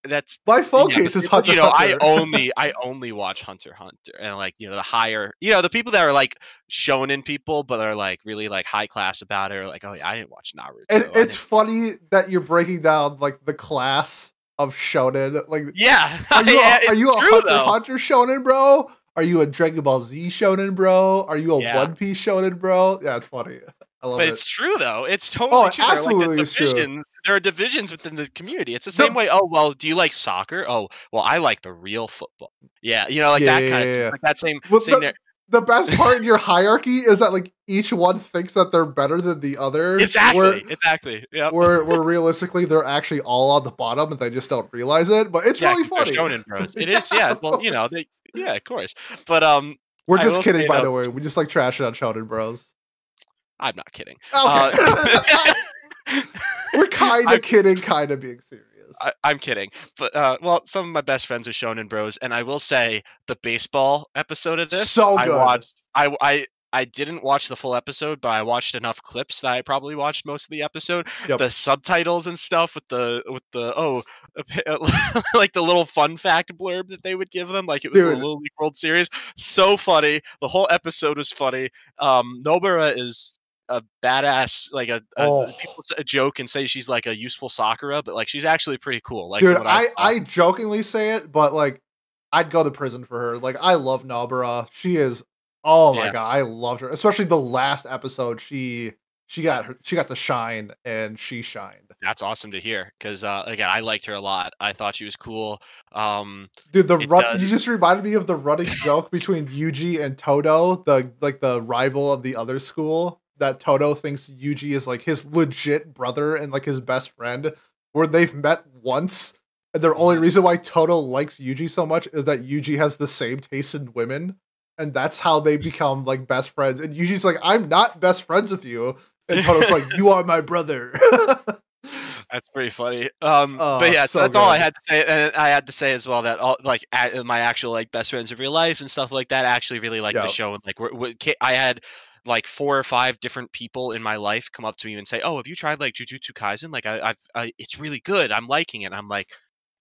Speaker 2: That's
Speaker 1: my focus is Hunter.
Speaker 2: You know,
Speaker 1: Hunter.
Speaker 2: I [LAUGHS] only I only watch Hunter Hunter, and like you know the higher, you know the people that are like shonen people, but are like really like high class about it, or like oh yeah, I didn't watch Naruto.
Speaker 1: And it's funny that you're breaking down like the class of shonen. Like
Speaker 2: yeah,
Speaker 1: are you yeah, a, are you a true, Hunter though. Hunter shonen bro? Are you a Dragon Ball Z shonen bro? Are you a yeah. One Piece shonen bro? Yeah, it's funny. [LAUGHS] I love it.
Speaker 2: but
Speaker 1: it.
Speaker 2: it's true though. It's totally
Speaker 1: oh,
Speaker 2: true.
Speaker 1: Absolutely,
Speaker 2: like
Speaker 1: true.
Speaker 2: There are divisions within the community. It's the same the, way. Oh well, do you like soccer? Oh well, I like the real football. Yeah, you know, like
Speaker 1: yeah,
Speaker 2: that kind. Of, like that same.
Speaker 1: Well,
Speaker 2: same
Speaker 1: the, the best part in your hierarchy is that like each one thinks that they're better than the other.
Speaker 2: Exactly. Where, exactly. Yeah.
Speaker 1: Where where realistically they're actually all on the bottom and they just don't realize it. But it's
Speaker 2: yeah,
Speaker 1: really funny.
Speaker 2: Shonen bros. [LAUGHS] It is. Yeah. Well, you know. They, yeah, of course. But um.
Speaker 1: We're just kidding, by the way. We just like trashing on Shonen Bros.
Speaker 2: I'm not kidding.
Speaker 1: Okay. Uh, [LAUGHS] [LAUGHS] We're kind of kidding, kind of being serious.
Speaker 2: I, am kidding, but uh, well, some of my best friends are Shonen Bros, and I will say the baseball episode of this.
Speaker 1: So good.
Speaker 2: I watched. I I I didn't watch the full episode, but I watched enough clips that I probably watched most of the episode. Yep. The subtitles and stuff with the with the oh, [LAUGHS] like the little fun fact blurb that they would give them, like it was Dude. a Little League World Series. So funny. The whole episode was funny. Um, Nobara is a badass like a, a oh. people a joke and say she's like a useful Sakura, but like she's actually pretty cool. Like,
Speaker 1: dude, I, I, I jokingly say it, but like I'd go to prison for her. Like I love Nobara. She is oh my yeah. god, I loved her. Especially the last episode. She she got her she got to shine and she shined.
Speaker 2: That's awesome to hear because uh, again, I liked her a lot. I thought she was cool. Um,
Speaker 1: Dude, the run, you just reminded me of the [LAUGHS] running joke between Yuji and Todo, the like the rival of the other school that Todo thinks Yuji is like his legit brother and like his best friend, where they've met once. And the only reason why Todo likes Yuji so much is that Yuji has the same taste in women. And that's how they become like best friends. And Yuji's like, I'm not best friends with you. And Todo's like, You are my brother. [LAUGHS]
Speaker 2: That's pretty funny. Um, oh, but yeah, so, that's good. all I had to say. And I had to say as well that all like my actual like best friends of real life and stuff like that actually really like yep. the show. And like, we're, we're, I had like four or five different people in my life come up to me and say, "Oh, have you tried like Jujutsu Kaisen? Like, I, have I, it's really good. I'm liking it." I'm like,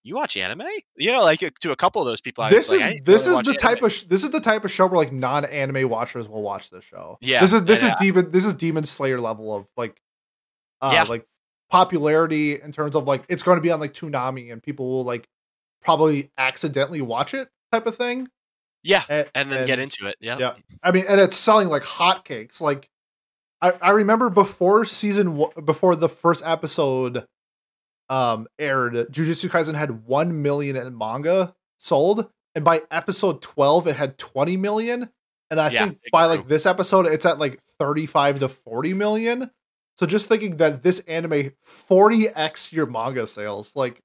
Speaker 2: you watch anime? You know, like to a couple of those people. I
Speaker 1: this is
Speaker 2: like, "Hey,
Speaker 1: this is the
Speaker 2: watch
Speaker 1: type of sh- this is the type of show where like non-anime watchers will watch this show.
Speaker 2: Yeah,
Speaker 1: this is this
Speaker 2: and,
Speaker 1: is demon this is Demon Slayer level of like, uh,
Speaker 2: Yeah.
Speaker 1: like popularity in terms of like it's going to be on like Toonami and people will like probably accidentally watch it type of thing.
Speaker 2: Yeah,
Speaker 1: And,
Speaker 2: and then get into it. Yeah,
Speaker 1: yeah. I mean, and it's selling like hotcakes. Like, I, I remember before season one, before the first episode um aired, Jujutsu Kaisen had one million in manga sold, and by episode twelve, it had twenty million. And I
Speaker 2: Yeah,
Speaker 1: think by
Speaker 2: grew.
Speaker 1: like this episode, it's at like thirty-five to forty million. So just thinking that this anime forty x your manga sales, like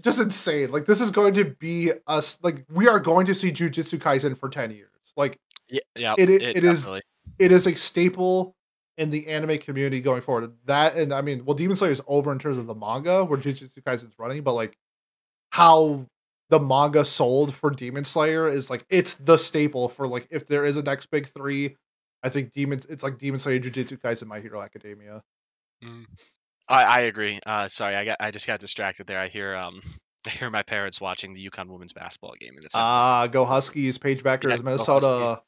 Speaker 1: just insane. Like this is going to be us. Like we are going to see Jujutsu Kaisen for ten years. Like
Speaker 2: yeah, yeah.
Speaker 1: It- it- it is it is a staple in the anime community going forward. That and I mean, well, Demon Slayer is over in terms of the manga where Jujutsu Kaisen is running, but like how the manga sold for Demon Slayer is like it's the staple for like if there is a next big three. I think Demons it's like Demon Slayer, Jujutsu Kaisen, My Hero Academia.
Speaker 2: Mm. I, I agree. Uh, sorry, I got I just got distracted there. I hear um [LAUGHS] I hear my parents watching the UConn women's basketball game, and it's
Speaker 1: Ah, go Huskies, Paige Bueckers,
Speaker 2: Yeah,
Speaker 1: Minnesota,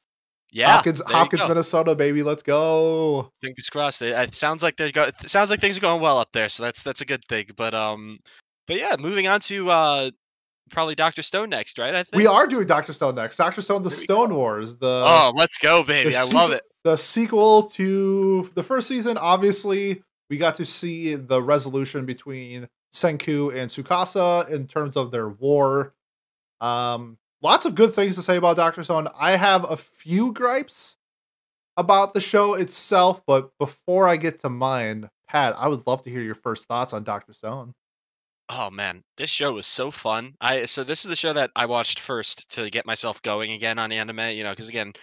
Speaker 2: yeah,
Speaker 1: Hopkins, Hopkins. Minnesota, baby, let's go.
Speaker 2: Fingers crossed. It, it sounds like they got. Sounds like things are going well up there, so that's that's a good thing. But um, but yeah, moving on to uh, probably Doctor Stone next, right? I think
Speaker 1: We are doing Doctor Stone next. Doctor Stone, the Stone Wars, the
Speaker 2: Oh, let's go, baby!
Speaker 1: the
Speaker 2: I love it.
Speaker 1: The sequel to the first season, obviously, we got to see the resolution between Senku and Tsukasa in terms of their war. Um, lots of good things to say about Doctor Stone. I have a few gripes about the show itself, but before I get to mine, Pat, I would love to hear your first thoughts on Doctor Stone.
Speaker 2: Oh man, this show was so fun. I so this is the show that I watched first to get myself going again on anime. You know, because again,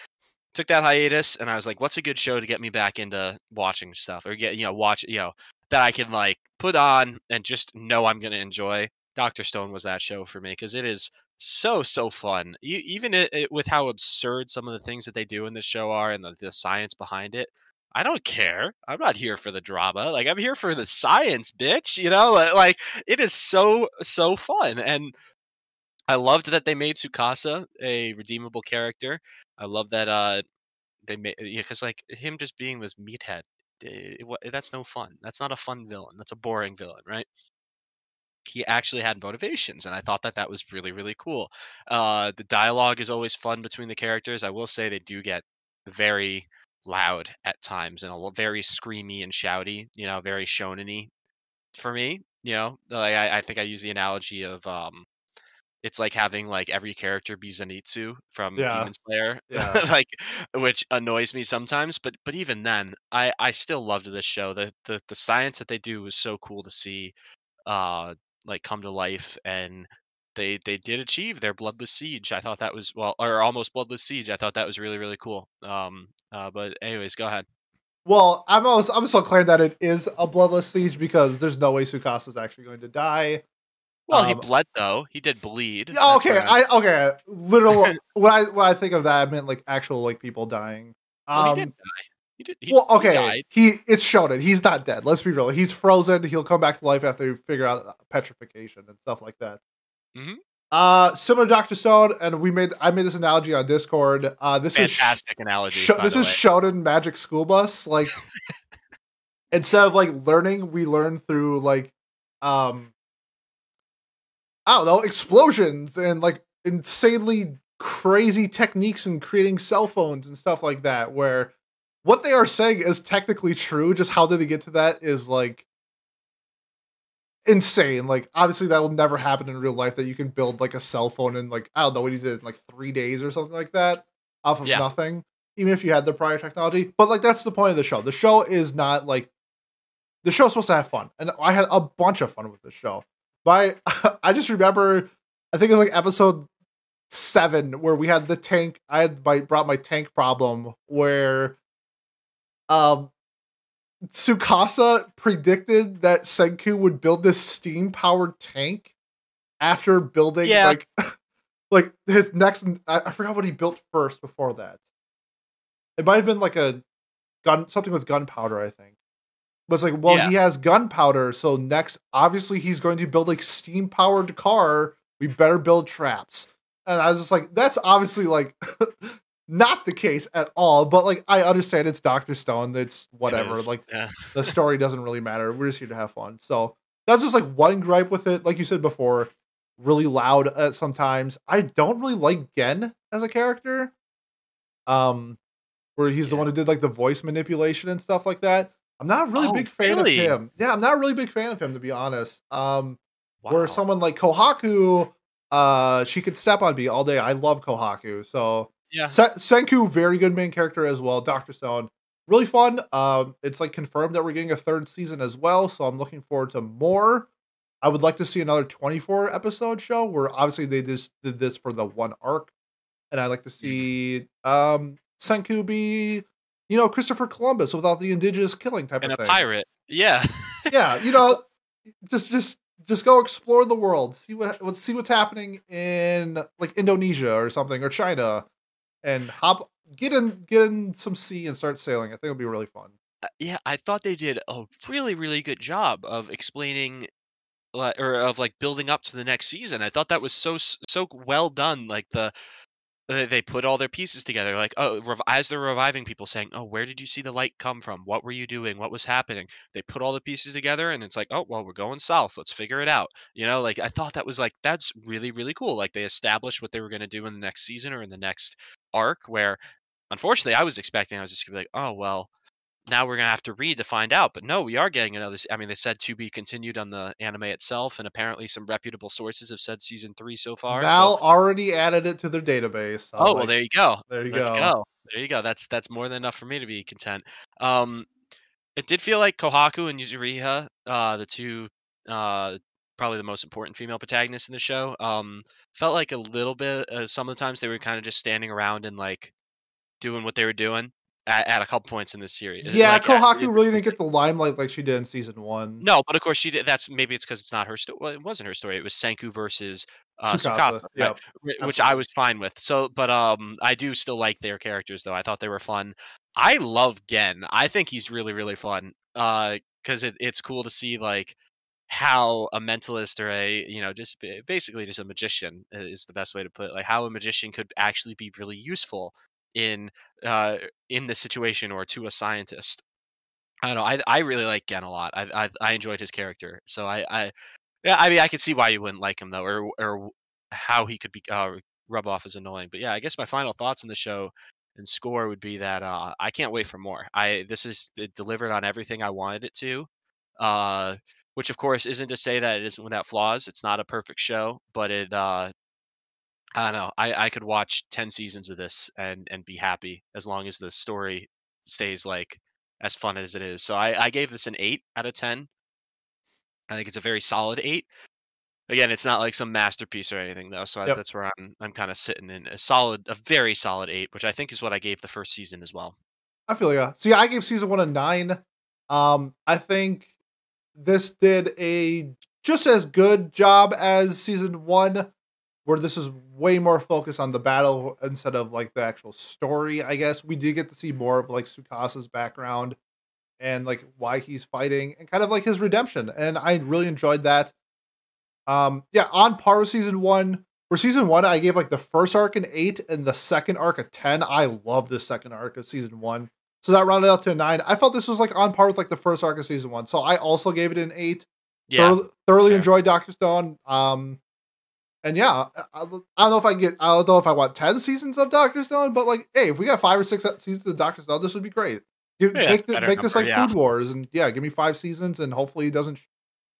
Speaker 2: took that hiatus, and I was like, what's a good show to get me back into watching stuff or get you know watch you know that I can like put on and just know I'm gonna enjoy. Doctor Stone was that show for me because it is so so fun. E- even it, it, with how absurd some of the things that they do in this show are and the, the science behind it. I don't care. I'm not here for the drama. Like I'm here for the science, bitch. You know, like it is so so fun and I loved that they made Tsukasa a redeemable character. I love that uh they made because like him just being this meathead, eh, it wa- that's no fun. That's not a fun villain. That's a boring villain, right? He actually had motivations, and I thought that that was really really cool. Uh, the dialogue is always fun between the characters. I will say they do get very loud at times and a very screamy and shouty. You know, very shonen-y for me. You know, like I, I think I use the analogy of um it's like having like every character be Zenitsu from
Speaker 1: Yeah.
Speaker 2: Demon Slayer, [LAUGHS]
Speaker 1: Yeah.
Speaker 2: like which annoys me sometimes. But but even then, I I still loved this show. The the the science that they do was so cool to see, uh, like come to life, and they they did achieve their bloodless siege. I thought that was well, or almost bloodless siege. I thought that was really really cool. Um, uh, but anyways, go ahead.
Speaker 1: Well, I'm almost, I'm still claiming that it is a bloodless siege because there's no way Tsukasa's actually going to die.
Speaker 2: Well, he
Speaker 1: Um,
Speaker 2: bled though. He did bleed.
Speaker 1: Yeah, okay,
Speaker 2: right.
Speaker 1: I okay. Literal [LAUGHS] when I when I think of that, I meant like actual like people dying.
Speaker 2: Well, he
Speaker 1: Um,
Speaker 2: did die. He did. He,
Speaker 1: well,
Speaker 2: he
Speaker 1: okay,
Speaker 2: died.
Speaker 1: he it's shown it. He's not dead. Let's be real. He's frozen. He'll come back to life after you figure out petrification and stuff like that.
Speaker 2: Mhm.
Speaker 1: Uh, similar to Doctor Stone, and we made I made this analogy on Discord. Uh, this
Speaker 2: Fantastic analogy.
Speaker 1: is sh- this is
Speaker 2: way.
Speaker 1: Shonen Magic School Bus. Like [LAUGHS] instead of like learning, we learn through like um I don't know, explosions and like insanely crazy techniques in creating cell phones and stuff like that, where what they are saying is technically true. Just how did they get to that is like insane. Like obviously that will never happen in real life that you can build like a cell phone in like I don't know what you did in like three days or something like that off of
Speaker 2: Yeah.
Speaker 1: nothing. Even if you had the prior technology. But like that's the point of the show. The show is not like the show's supposed to have fun. And I had a bunch of fun with the show. I, [LAUGHS] I just remember I think it was like episode seven where we had the tank. I had my brought my tank problem where um Tsukasa predicted that Senku would build this steam powered tank after building
Speaker 2: Yeah.
Speaker 1: like [LAUGHS] like his next I, I forgot what he built first before that. It might have been like a gun something with gunpowder, I think. But it's like, well,
Speaker 2: Yeah.
Speaker 1: he has gunpowder, so next, obviously, he's going to build like steam powered car. We better build traps. And I was just like, that's obviously like [LAUGHS] not the case at all. But like, I understand it's Doctor Stone. It's whatever.
Speaker 2: is,
Speaker 1: Like,
Speaker 2: yeah.
Speaker 1: the [LAUGHS] story doesn't really matter. We're just here to have fun. So that's just like one gripe with it. Like you said before, really loud at sometimes. I don't really like Gen as a character. Um, where he's the one who did like the voice manipulation and stuff like that. I'm not a really
Speaker 2: Oh,
Speaker 1: big fan
Speaker 2: really?
Speaker 1: of him. Yeah, I'm not a really big fan of him to be honest. Um,
Speaker 2: Wow.
Speaker 1: where someone like Kohaku, uh, she could step on me all day. I love Kohaku. So
Speaker 2: yeah.
Speaker 1: Se- Senku, very good main character as well. Doctor Stone, really fun. Um, it's like confirmed that we're getting a third season as well, so I'm looking forward to more. I would like to see another 24 episode show where obviously they just did this for the one arc, and I'd like to see um Senku be, you know, Christopher Columbus without the indigenous killing type
Speaker 2: and a
Speaker 1: of thing.
Speaker 2: pirate. Yeah. [LAUGHS]
Speaker 1: Yeah, you know, just just just go explore the world, see what let's see what's happening in like Indonesia or something or China, and hop get in get in some sea and start sailing. I think it'll be really fun.
Speaker 2: Uh, yeah, I thought they did a really, really good job of explaining, or of like building up to the next season. I thought that was so so well done. Like the Uh, they put all their pieces together. Like oh, rev- as they're reviving people, saying, "Oh, where did you see the light come from? What were you doing? What was happening?" They put all the pieces together, and it's like, "Oh, well, we're going south. Let's figure it out." You know, like I thought that was like that's really, really cool. Like they established what they were going to do in the next season or in the next arc. Where unfortunately, I was expecting I was just gonna be like, "Oh, well." Now we're gonna have to read to find out. But no, we are getting another. I mean, they said to be continued on the anime itself, and apparently some reputable sources have said season three so far.
Speaker 1: Val
Speaker 2: so,
Speaker 1: already added it to their database. I was
Speaker 2: oh well, there you go.
Speaker 1: there you
Speaker 2: Let's
Speaker 1: go.
Speaker 2: go. There you go. That's that's more than enough for me to be content. Um, it did feel like Kohaku and Yuzuriha, uh, the two, uh, probably the most important female protagonists in the show, um, felt like a little bit. Uh, some of the times they were kind of just standing around and like doing what they were doing at, at a couple points in this series.
Speaker 1: Yeah,
Speaker 2: like,
Speaker 1: Kohaku
Speaker 2: it-
Speaker 1: really
Speaker 2: it's
Speaker 1: didn't get the limelight like she did in season one.
Speaker 2: no, but of course she did. That's maybe it's because it's not her story. Well, it wasn't her story. It was Senku versus uh,
Speaker 1: Tsukasa,
Speaker 2: Tsukasa, right?
Speaker 1: yeah,
Speaker 2: which I was fine with. So, but um, I do still like their characters though. I thought they were fun. I love Gen. I think he's really really fun. Uh, because it, it's cool to see like how a mentalist or a you know just basically just a magician is the best way to put it. Like how a magician could actually be really useful in uh in this situation or to a scientist. I don't know. I I really like Gen a lot. I I, I enjoyed his character. So I I yeah. I mean, I could see why you wouldn't like him though, or or how he could be uh, rub off as annoying. But yeah, I guess my final thoughts on the show and score would be that uh, I can't wait for more. I this is delivered on everything I wanted it to. Uh, which of course isn't to say that it isn't without flaws. It's not a perfect show, but it uh I don't know. I, I could watch ten seasons of this and and be happy as long as the story stays like as fun as it is. So I, I gave this an eight out of ten. I think it's a very solid eight. Again, it's not like some masterpiece or anything though, so I, that's where I'm I'm kind of sitting in a solid, a very solid eight, which I think is what I gave the first season as well.
Speaker 1: I feel yeah. See, I gave season one a nine. Um, I think this did a just as good job as season one, where this is way more focused on the battle instead of like the actual story. I guess we did get to see more of like Tsukasa's background and like why he's fighting and kind of like his redemption, and I really enjoyed that. Um, yeah, on par with season one. For season one, I gave like the first arc an eight and the second arc a ten. I love the second arc of season one. So that rounded out to a nine. I felt this was like on par with like the first arc of season one. So I also gave it an eight.
Speaker 2: Yeah,
Speaker 1: Thoroughly, thoroughly
Speaker 2: fair.
Speaker 1: enjoyed Doctor Stone. Um, and yeah, I, I don't know if I get. I don't know if I want ten seasons of Doctor Stone, but like, hey, if we got five or six seasons of Doctor Stone, this would be great. Give,
Speaker 2: Yeah,
Speaker 1: make thi- make this like
Speaker 2: yeah.
Speaker 1: Food Wars, and yeah, give me five seasons, and hopefully it doesn't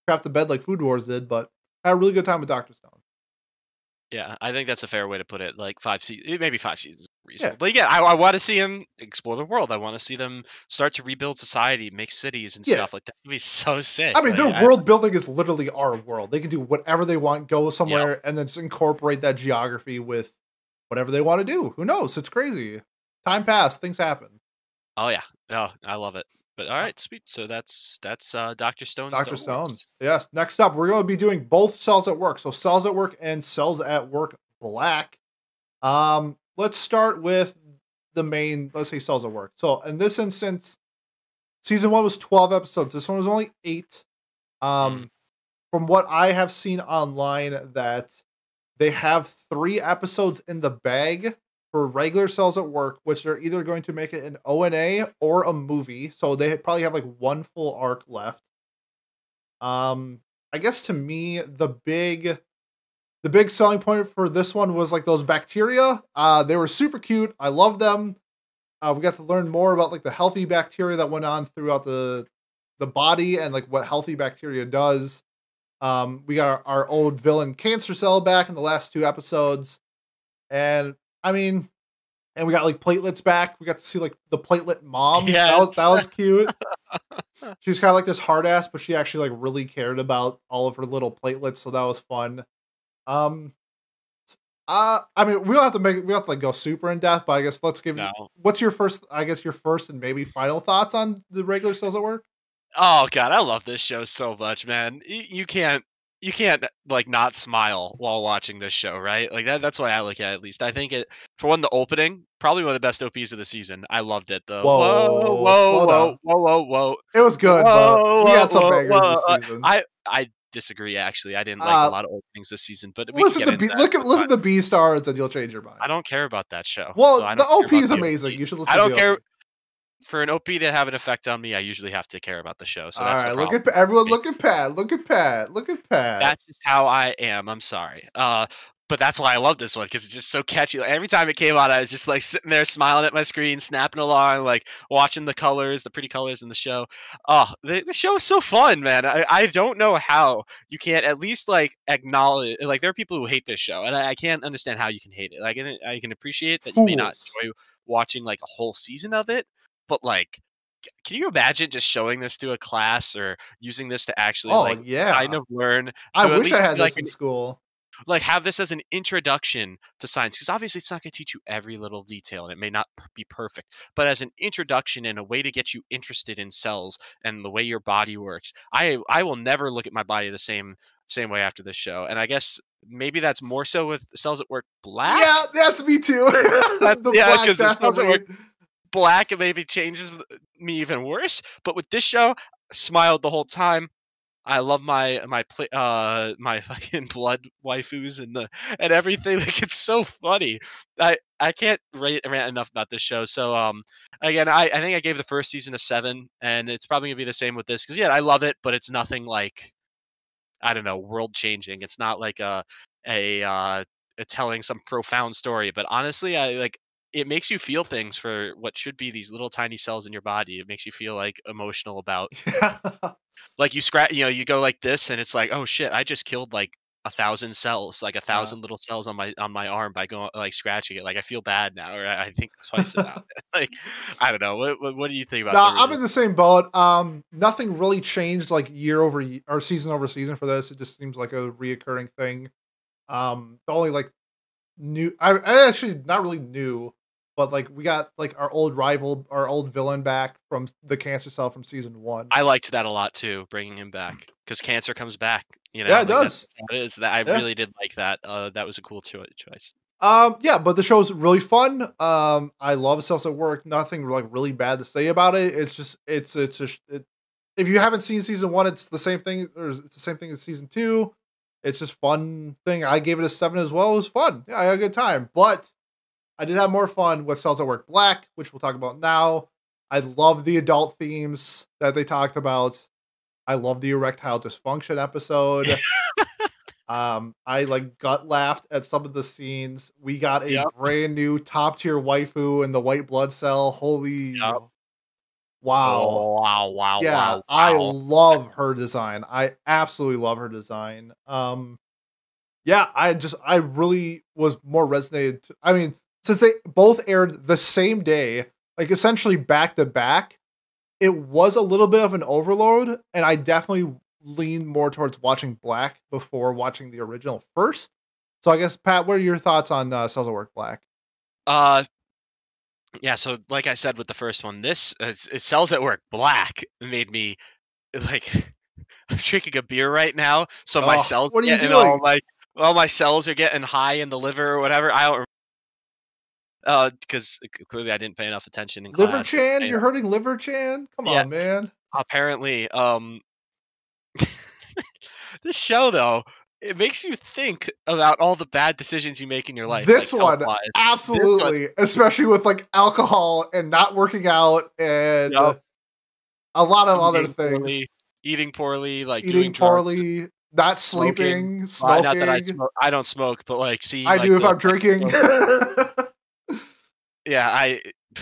Speaker 1: crap the bed like Food Wars did. But I had a really good time with Doctor Stone.
Speaker 2: Yeah, I think that's a fair way to put it. Like five seasons, eh, maybe five seasons, is reasonable. But yeah, I, I want to see them explore the world. I want to see them start to rebuild society, make cities and
Speaker 1: Yeah.
Speaker 2: stuff like that. Would be [LAUGHS] so sick.
Speaker 1: I mean,
Speaker 2: Like,
Speaker 1: their
Speaker 2: I-
Speaker 1: world building is literally our world. They can do whatever they want, go somewhere, and then just incorporate that geography with whatever they want to do. Who knows? It's crazy. Time passed, things happen.
Speaker 2: Oh yeah, no, I love it. But all right, sweet. So that's that's uh, Doctor Stone's
Speaker 1: Doctor Stone. Yes. Next up, we're going to be doing both cells at work. So cells at work and cells at work black. Um, let's start with the main. Let's say cells at work. So in this instance, season one was twelve episodes. This one was only eight. Um,
Speaker 2: Mm.
Speaker 1: from what I have seen online, that they have three episodes in the bag for regular cells at work, which they're either going to make it an ONA or a movie. So they probably have like one full arc left. Um, I guess to me, the big the big selling point for this one was like those bacteria. Uh, they were super cute. I love them. Uh, we got to learn more about like the healthy bacteria that went on throughout the the body and like what healthy bacteria does. Um, we got our, our old villain cancer cell back in the last two episodes, and I mean, and we got like platelets back. We got to see like the platelet mom. that was that was cute. [LAUGHS] She's kind of like this hard ass, but she actually like really cared about all of her little platelets, so that was fun. Um, uh, I mean, we don't have to make we don't have to like go super in depth, but I guess let's give you what's your first, I guess your first and maybe final thoughts on the regular cells at work.
Speaker 2: Oh god, I love this show so much, man. You can't you can't like not smile while watching this show, right? Like that that's why I look at it at least. I think it for one the opening, probably one of the best OPs of the season. I loved it though.
Speaker 1: Whoa,
Speaker 2: whoa, whoa, whoa, whoa, whoa, whoa.
Speaker 1: It was good,
Speaker 2: Whoa,
Speaker 1: but we had some
Speaker 2: whoa, whoa,
Speaker 1: this season.
Speaker 2: I I disagree actually. I didn't like
Speaker 1: Uh,
Speaker 2: a lot of openings this season, but we
Speaker 1: listen
Speaker 2: can
Speaker 1: to B, look at listen to BEASTARS and you'll change your mind.
Speaker 2: I don't care about that show.
Speaker 1: well,
Speaker 2: so
Speaker 1: the OP is amazing. You should listen. To.
Speaker 2: I
Speaker 1: don't
Speaker 2: care. For an OP to have an effect on me. I usually have to care about the show. So that's
Speaker 1: right,
Speaker 2: the
Speaker 1: look at everyone. Look at Pat. Look at Pat. Look at Pat.
Speaker 2: That's just how I am. I'm sorry. Uh, but that's why I love this one because it's just so catchy. Like, every time it came out, I was just like sitting there smiling at my screen, snapping along, like watching the colors, the pretty colors in the show. Oh, the, the show is so fun, man. I, I don't know how you can't at least like acknowledge. Like there are people who hate this show, and I, I can't understand how you can hate it. Like I can, I can appreciate that you may not enjoy watching like a whole season of it, but like. Can you imagine just showing this to a class or using this to actually
Speaker 1: oh
Speaker 2: like
Speaker 1: yeah.
Speaker 2: kind of learn
Speaker 1: I wish I had this
Speaker 2: like
Speaker 1: in
Speaker 2: an
Speaker 1: school.
Speaker 2: like have this as an introduction to science because obviously it's not going to teach you every little detail and it may not be perfect but as an introduction and a way to get you interested in cells and the way your body works i i will never look at my body the same same way after this show and i guess maybe that's more so with cells at work black
Speaker 1: Yeah, that's me too. [LAUGHS]
Speaker 2: That's-
Speaker 1: the
Speaker 2: yeah,
Speaker 1: black
Speaker 2: 'cause it sounds like
Speaker 1: definitely.
Speaker 2: Black it maybe changes me even worse but with this show I smiled the whole time I love my my pla uh my [LAUGHS] fucking blood waifus and the and everything. [LAUGHS] Like it's so funny. I I can't rate, rant enough about this show. So um again, I I think I gave the first season a seven, and it's probably gonna be the same with this because yeah, I love it, but it's nothing like I don't know world changing. It's not like a a uh telling some profound story. But honestly, I like it makes you feel things for what should be these little tiny cells in your body. It makes you feel like emotional about [LAUGHS] like you scratch you know you go like this and it's like oh shit i just killed like a thousand cells like a thousand little cells on my on my arm by going like scratching it like i feel bad now or i I think twice about [LAUGHS] it [LAUGHS] like i don't know what, what, what do you think about
Speaker 1: No, I'm in the same boat. Um, nothing really changed like year over year or season over season for this. It just seems like a reoccurring thing. Um, the only like new, I, I actually not really new, but like we got like our old rival, our old villain back from the cancer cell from season one.
Speaker 2: i liked that a lot too bringing him back because cancer comes back you know
Speaker 1: Yeah, it
Speaker 2: like,
Speaker 1: does.
Speaker 2: it is that i
Speaker 1: Yeah.
Speaker 2: really did like that uh that was a cool choi- choice
Speaker 1: Um, yeah, but the show's really fun. Um, I love Cells at Work. Nothing like really bad to say about it. It's just it's it's just it, if you haven't seen season one, it's the same thing. Or it's the same thing as season two. It's just fun thing. I gave it a seven as well. It was fun. Yeah, I had a good time. But I did have more fun with Cells at Work Black, which we'll talk about now. I love the adult themes that they talked about. I love the erectile dysfunction episode. [LAUGHS] Um, I like gut laughed at some of the scenes. We got a
Speaker 2: Yep.
Speaker 1: brand new top tier waifu in the white blood cell. Holy
Speaker 2: Yep.
Speaker 1: wow.
Speaker 2: Oh, wow wow
Speaker 1: yeah,
Speaker 2: wow,
Speaker 1: I love her design. I absolutely love her design. Um yeah, I just I really was more resonated. To, I mean, since they both aired the same day, like essentially back to back, it was a little bit of an overload, and I definitely leaned more towards watching Black before watching the original first. So I guess Pat, what are your thoughts on uh, Cells at Work Black?
Speaker 2: Uh, yeah. So, like I said with the first one, this uh, it's- it sells at work. Black made me like [LAUGHS] I'm drinking a beer right now, so my
Speaker 1: Oh,
Speaker 2: cells
Speaker 1: what are you
Speaker 2: getting all
Speaker 1: doing?
Speaker 2: like all my cells are getting high in the liver or whatever. I don't. Because clearly I didn't pay enough attention in
Speaker 1: Liver
Speaker 2: class.
Speaker 1: Chan, you're hurting Liver Chan. Come
Speaker 2: Yeah.
Speaker 1: on, man.
Speaker 2: apparently, um, [LAUGHS] this show though it makes you think about all the bad decisions you make in your life.
Speaker 1: This
Speaker 2: like,
Speaker 1: one. Absolutely, especially with like alcohol and not working out and
Speaker 2: Yup.
Speaker 1: a lot of other things.
Speaker 2: poorly, eating poorly, like
Speaker 1: Eating poorly, not
Speaker 2: smoking.
Speaker 1: sleeping,
Speaker 2: Well,
Speaker 1: smoking.
Speaker 2: not that I smoke. I don't smoke, but like, see,
Speaker 1: I
Speaker 2: like,
Speaker 1: do if
Speaker 2: the-
Speaker 1: I'm drinking. [LAUGHS] [LAUGHS]
Speaker 2: Yeah, I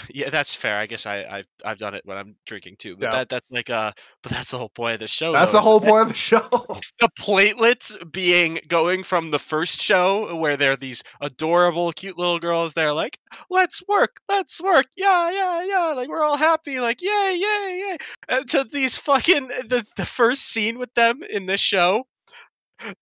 Speaker 2: yeah, that's fair. I guess I I've, I've done it when I'm drinking too. But
Speaker 1: Yeah.
Speaker 2: that that's like uh but that's the whole point of the show.
Speaker 1: That's
Speaker 2: though,
Speaker 1: the whole point of the show. [LAUGHS]
Speaker 2: The platelets being going from the first show where they're these adorable, cute little girls. They're like, "Let's work, let's work, yeah, yeah, yeah." Like we're all happy, like yay, yay, yay. And to these fucking the the first scene with them in this show,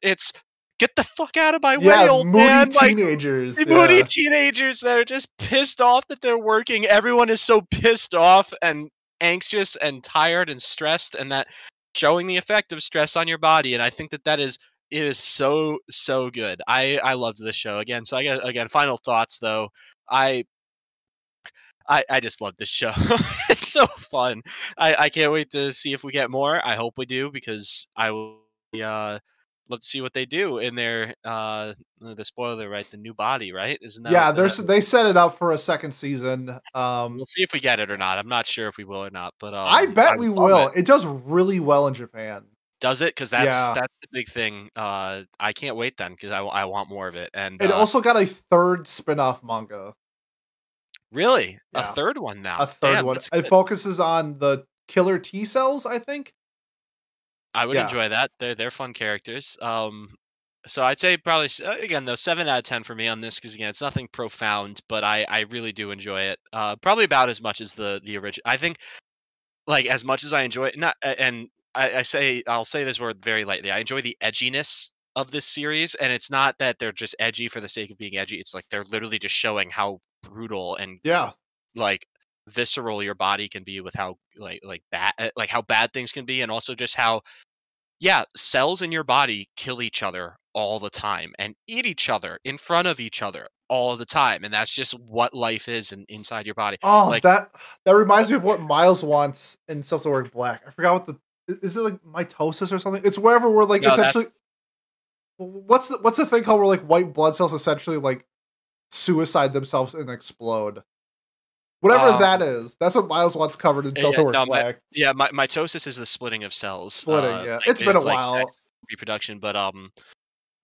Speaker 2: it's get the fuck out of my way, old
Speaker 1: moody
Speaker 2: man. Like,
Speaker 1: teenagers.
Speaker 2: moody teenagers that are just pissed off that they're working. Everyone is so pissed off and anxious and tired and stressed, and that showing the effect of stress on your body. And I think that that is it is so so good. I I loved this show again. So I guess again, final thoughts though. I. I, I just love this show. [LAUGHS] it's so fun. I, I can't wait to see if we get more. I hope we do because I will uh love to see what they do in their uh the spoiler right the new body right isn't that
Speaker 1: yeah, there's they set it up for a second season. Um,
Speaker 2: we'll see if we get it or not i'm not sure if we will or not but um,
Speaker 1: I bet we will.
Speaker 2: it.
Speaker 1: It does really well in Japan.
Speaker 2: does it because that's
Speaker 1: Yeah.
Speaker 2: that's the big thing uh i can't wait then because I, I want more of it and
Speaker 1: It
Speaker 2: uh,
Speaker 1: also got a third spin-off manga.
Speaker 2: really a third one now
Speaker 1: A third
Speaker 2: Damn,
Speaker 1: one. It focuses on the killer T cells, I think.
Speaker 2: I would
Speaker 1: yeah.
Speaker 2: enjoy that they're they're fun characters um so I'd say probably uh, again though seven out of ten for me on this because again it's nothing profound, but I I really do enjoy it. Uh, probably about as much as the the original. I think like as much as I enjoy it, not and I, I say I'll say this word very lightly. I enjoy the edginess of this series, and it's not that they're just edgy for the sake of being edgy. It's like they're literally just showing how brutal and
Speaker 1: Yeah.
Speaker 2: like visceral your body can be with how like like bad uh, like how bad things can be and also just how yeah cells in your body kill each other all the time and eat each other in front of each other all the time and that's just what life is in, inside your body
Speaker 1: Oh,
Speaker 2: Like-
Speaker 1: that that reminds me of what Miles wants in Cells Work Black. I forgot what the is it like mitosis or something? It's wherever we're like
Speaker 2: No,
Speaker 1: essentially. What's the what's the thing called where like white blood cells essentially like suicide themselves and explode? Whatever
Speaker 2: Um,
Speaker 1: that is, that's what Miles wants covered in
Speaker 2: yeah,
Speaker 1: Cells
Speaker 2: yeah, no, my-
Speaker 1: Black.
Speaker 2: yeah my, mitosis is the splitting of cells
Speaker 1: Splitting,
Speaker 2: uh,
Speaker 1: yeah.
Speaker 2: like,
Speaker 1: It's been a
Speaker 2: like
Speaker 1: while.
Speaker 2: reproduction but um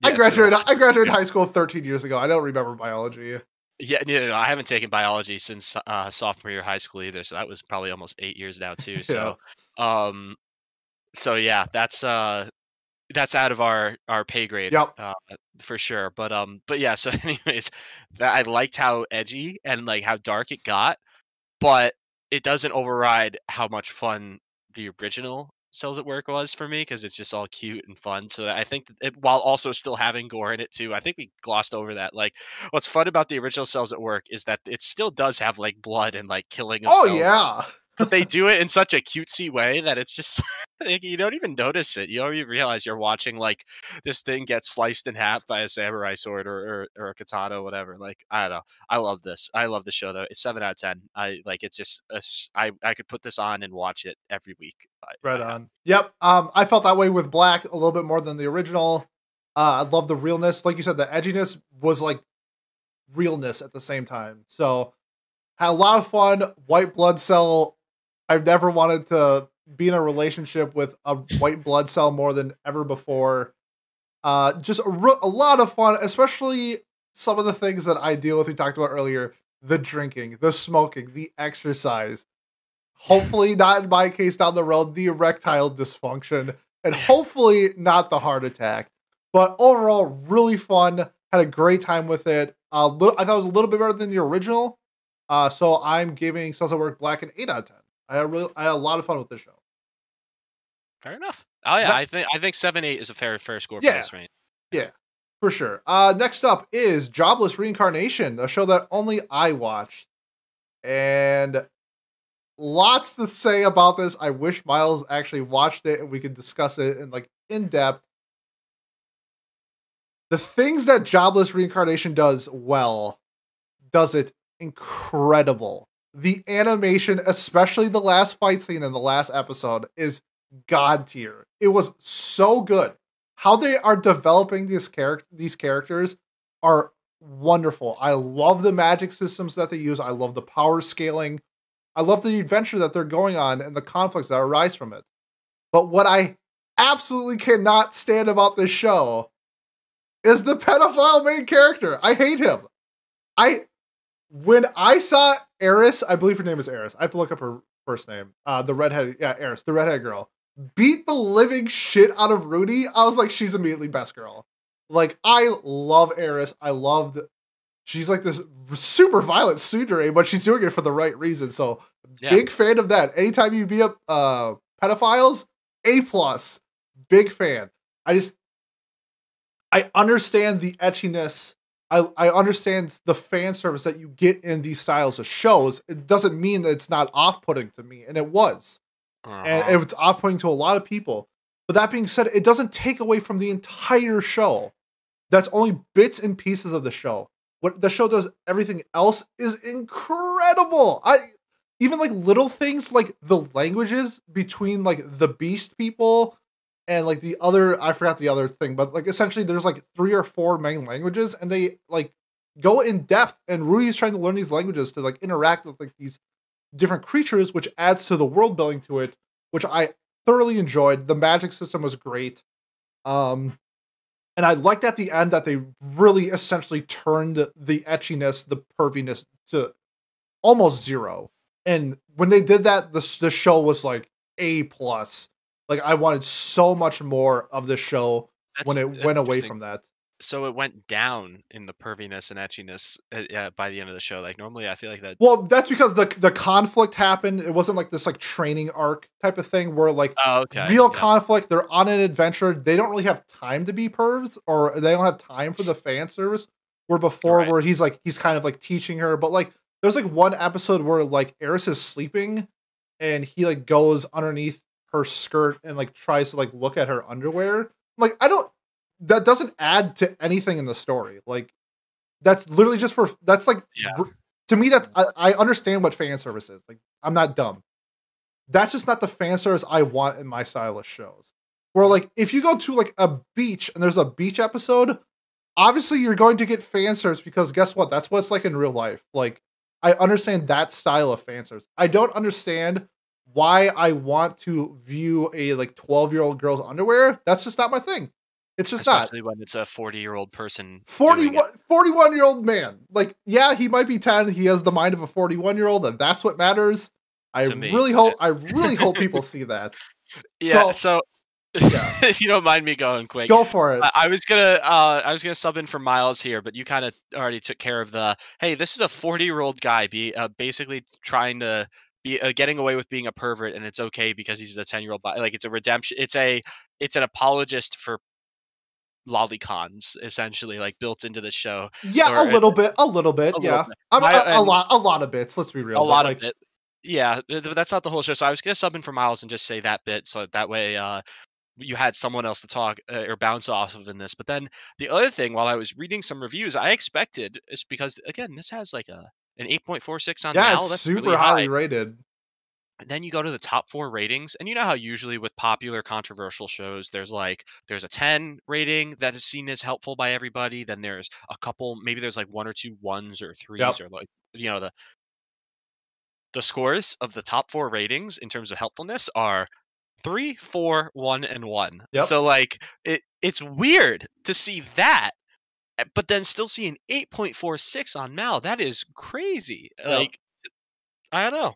Speaker 1: I
Speaker 2: yeah, a
Speaker 1: graduated. I graduated high school 13 years ago. I don't remember biology.
Speaker 2: Yeah, no, no, I haven't taken biology since uh, sophomore year of high school either, so that was probably almost eight years now too. [LAUGHS] So, um, so yeah, that's uh, that's out of our our pay grade,
Speaker 1: Yep.
Speaker 2: uh, for sure. But um, but yeah. So, [LAUGHS] anyways, that I liked how edgy and like how dark it got, but it doesn't override how much fun the original Cells at Work was for me because it's just all cute and fun. So I think it, while also still having gore in it too, I think we glossed over that. Like, what's fun about the original Cells at Work is that it still does have like blood and like killing. Of
Speaker 1: Oh yeah.
Speaker 2: But they do it in such a cutesy way that it's just [LAUGHS] like, you don't even notice it. You don't even realize you're watching like this thing get sliced in half by a samurai sword or, or, or a katana or whatever. Like I don't know. I love this. I love the show though. It's seven out of ten. I like it's just a I I could put this on and watch it every week.
Speaker 1: Right on. Yep. Um, I felt that way with Black a little bit more than the original. Uh, I love the realness. Like you said, the edginess was like realness at the same time. So had a lot of fun. White blood cell. I've never wanted to be in a relationship with a white blood cell more than ever before. Uh, just a, re- a lot of fun, especially some of the things that I deal with. We talked about earlier: the drinking, the smoking, the exercise. Hopefully, not in my case down the road, the erectile dysfunction, and hopefully not the heart attack. But overall, really fun. Had a great time with it. Uh, I thought it was a little bit better than the original. Uh, so I'm giving Cells at Work Black an eight out of ten. I had really, I had a lot of fun with this show.
Speaker 2: Fair enough. Oh yeah,
Speaker 1: That-
Speaker 2: I think I think seven eight is a fair fair score
Speaker 1: Yeah.
Speaker 2: for this range.
Speaker 1: For sure. Uh, next up is Jobless Reincarnation, a show that only I watched. And lots to say about this. I wish Miles actually watched it and we could discuss it in like in depth. The things that Jobless Reincarnation does well, does it incredible. The animation, especially the last fight scene in the last episode, is god tier. It was so good. How they are developing these character these characters are wonderful. I love the magic systems that they use. I love the power scaling. I love the adventure that they're going on and the conflicts that arise from it. But what I absolutely cannot stand about this show is the pedophile main character. I hate him. I when I saw Eris, I believe her name is Eris. I have to look up her first name. Uh the redhead, yeah, Eris, the redhead girl. Beat the living shit out of Rudy. I was like, she's immediately best girl. Like, I love Eris. I loved she's like this super violent tsundere, but she's doing it for the right reason. So yeah. big fan of that. Anytime you beat up uh pedophiles, A plus. Big fan. I just I understand the etchiness. I, I understand the fan service that you get in these styles of shows. It doesn't mean that it's not off putting to me, and it was. Uh-huh. And it was off putting to a lot of people. But that being said, it doesn't take away from the entire show. That's only bits and pieces of the show. What the show does, everything else is incredible. I even like little things like the languages between like the beast people and like the other I forgot the other thing, but like essentially there's like three or four main languages and they like go in depth and Rudy's trying to learn these languages to like interact with like these different creatures, which adds to the world building to it, which I thoroughly enjoyed. The magic system was great. Um and I liked at the end that they really essentially turned the ecchiness, the perviness to almost zero. And when they did that, the the show was like A plus. Like I wanted so much more of the show that's, when it went away from that.
Speaker 2: So it went down in the perviness and ecchiness uh, by the end of the show. Like normally, I feel like that.
Speaker 1: Well, that's because the the conflict happened. It wasn't like this like training arc type of thing where like
Speaker 2: oh, okay.
Speaker 1: real yeah. conflict. They're on an adventure. They don't really have time to be pervs, or they don't have time for the [LAUGHS] fan service. Where before, right. where he's like he's kind of like teaching her, but like there's like one episode where like Eris is sleeping, and he like goes underneath her skirt and like tries to like look at her underwear. Like I don't that doesn't add to anything in the story. Like that's literally just for that's like yeah. to me that I, I understand what fan service is. Like I'm not dumb. That's just not the fan service I want in my stylish shows. Where like if you go to like a beach and there's a beach episode, obviously you're going to get fan service because guess what? That's what it's like in real life. Like I understand that style of fan service. I don't understand why I want to view a like 12 year old girl's underwear. That's just not my thing. It's just not
Speaker 2: Especially
Speaker 1: not.
Speaker 2: when it's a 40 year old person.
Speaker 1: 41, 41 year old man. Like, yeah, he might be 10. He has the mind of a 41 year old, and that's what matters. I really hope I [LAUGHS] really hope people see that.
Speaker 2: Yeah, so, so yeah. [LAUGHS] if you don't mind me going quick,
Speaker 1: go for it.
Speaker 2: I, I was gonna, uh, I was gonna sub in for Miles here, but you kind of already took care of the. Hey, this is a forty-year-old guy, be uh, basically trying to be uh, getting away with being a pervert and it's okay because he's a 10 year old like it's a redemption it's a it's an apologist for lolicons essentially like built into the show
Speaker 1: yeah or, a little bit a little bit a yeah little bit. I mean, I, a, a, lot a lot of bits let's be real
Speaker 2: a lot like,
Speaker 1: of
Speaker 2: it yeah but that's not the whole show so i was gonna sub in for miles and just say that bit so that way uh you had someone else to talk uh, or bounce off of in this but then the other thing while i was reading some reviews i expected is because again this has like a an 8.46 on
Speaker 1: yeah,
Speaker 2: Mal. That's
Speaker 1: super
Speaker 2: really
Speaker 1: highly rated.
Speaker 2: And then you go to the top four ratings, and you know how usually with popular controversial shows, there's like there's a 10 rating that is seen as helpful by everybody. Then there's a couple, maybe there's like one or two ones or threes
Speaker 1: Yep.
Speaker 2: or like you know the the scores of the top four ratings in terms of helpfulness are three, four, one, and one.
Speaker 1: Yep.
Speaker 2: So like it it's weird to see that Eh, but then still seeing 8.46 on Mal. That is crazy.
Speaker 1: Yeah.
Speaker 2: Like, I don't know.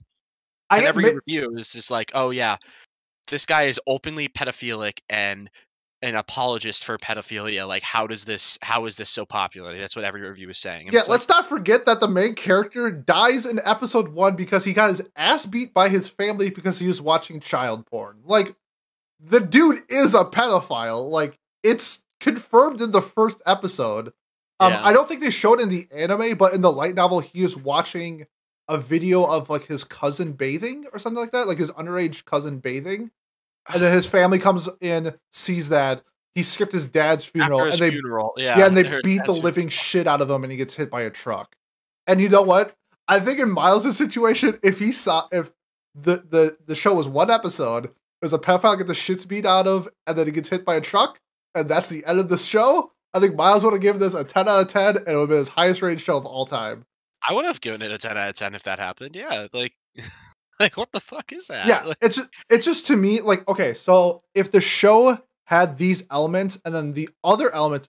Speaker 1: I
Speaker 2: And every review is just like, oh yeah, this guy is openly pedophilic and an apologist for pedophilia. Like, how does this? How is this so popular? That's what every review is saying. And
Speaker 1: yeah, let's not forget that the main character dies in episode one because he got his ass beat by his family because he was watching child porn. Like, the dude is a pedophile. Like, it's confirmed in the first episode. Um,
Speaker 2: Yeah.
Speaker 1: I don't think they showed in the anime, but in the light novel, he is watching a video of like his cousin bathing or something like that, like his underage cousin bathing, and then his family comes in, sees that he skipped his dad's funeral,
Speaker 2: his
Speaker 1: and they
Speaker 2: funeral, yeah,
Speaker 1: yeah, and they beat the
Speaker 2: dad's
Speaker 1: living shit out of him, and he gets hit by a truck. And you know what? I think in Miles' situation, if he saw if the the the show was one episode, there's a pedophile get the shits beat out of, and then he gets hit by a truck, and that's the end of the show. I think Miles would have given this a 10 out of 10, and it would have been his highest rated show of all time.
Speaker 2: I would have given it a 10 out of 10 if that happened. Yeah, like [LAUGHS] like what the fuck is that?
Speaker 1: Yeah,
Speaker 2: Like,
Speaker 1: it's it's just to me like okay, so if the show had these elements and then the other elements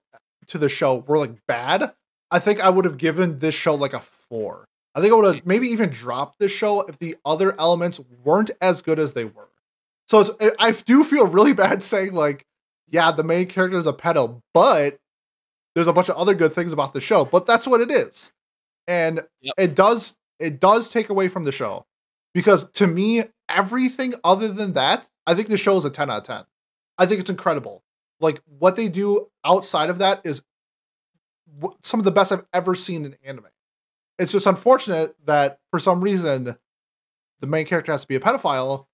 Speaker 1: to the show were like bad, I think I would have given this show like a four. I think I would have hmm. maybe even dropped this show if the other elements weren't as good as they were. So I do feel really [LAUGHS] bad saying like, yeah, the main character is a pedo, but there's a bunch of other good things about the show. But that's what it is, and
Speaker 2: Yep.
Speaker 1: it does it does take away from the show because to me, everything other than that, I think the show is a 10 out of 10. I think it's incredible. Like what they do outside of that is some of the best I've ever seen in anime. It's just unfortunate that for some reason the main character has to be a pedophile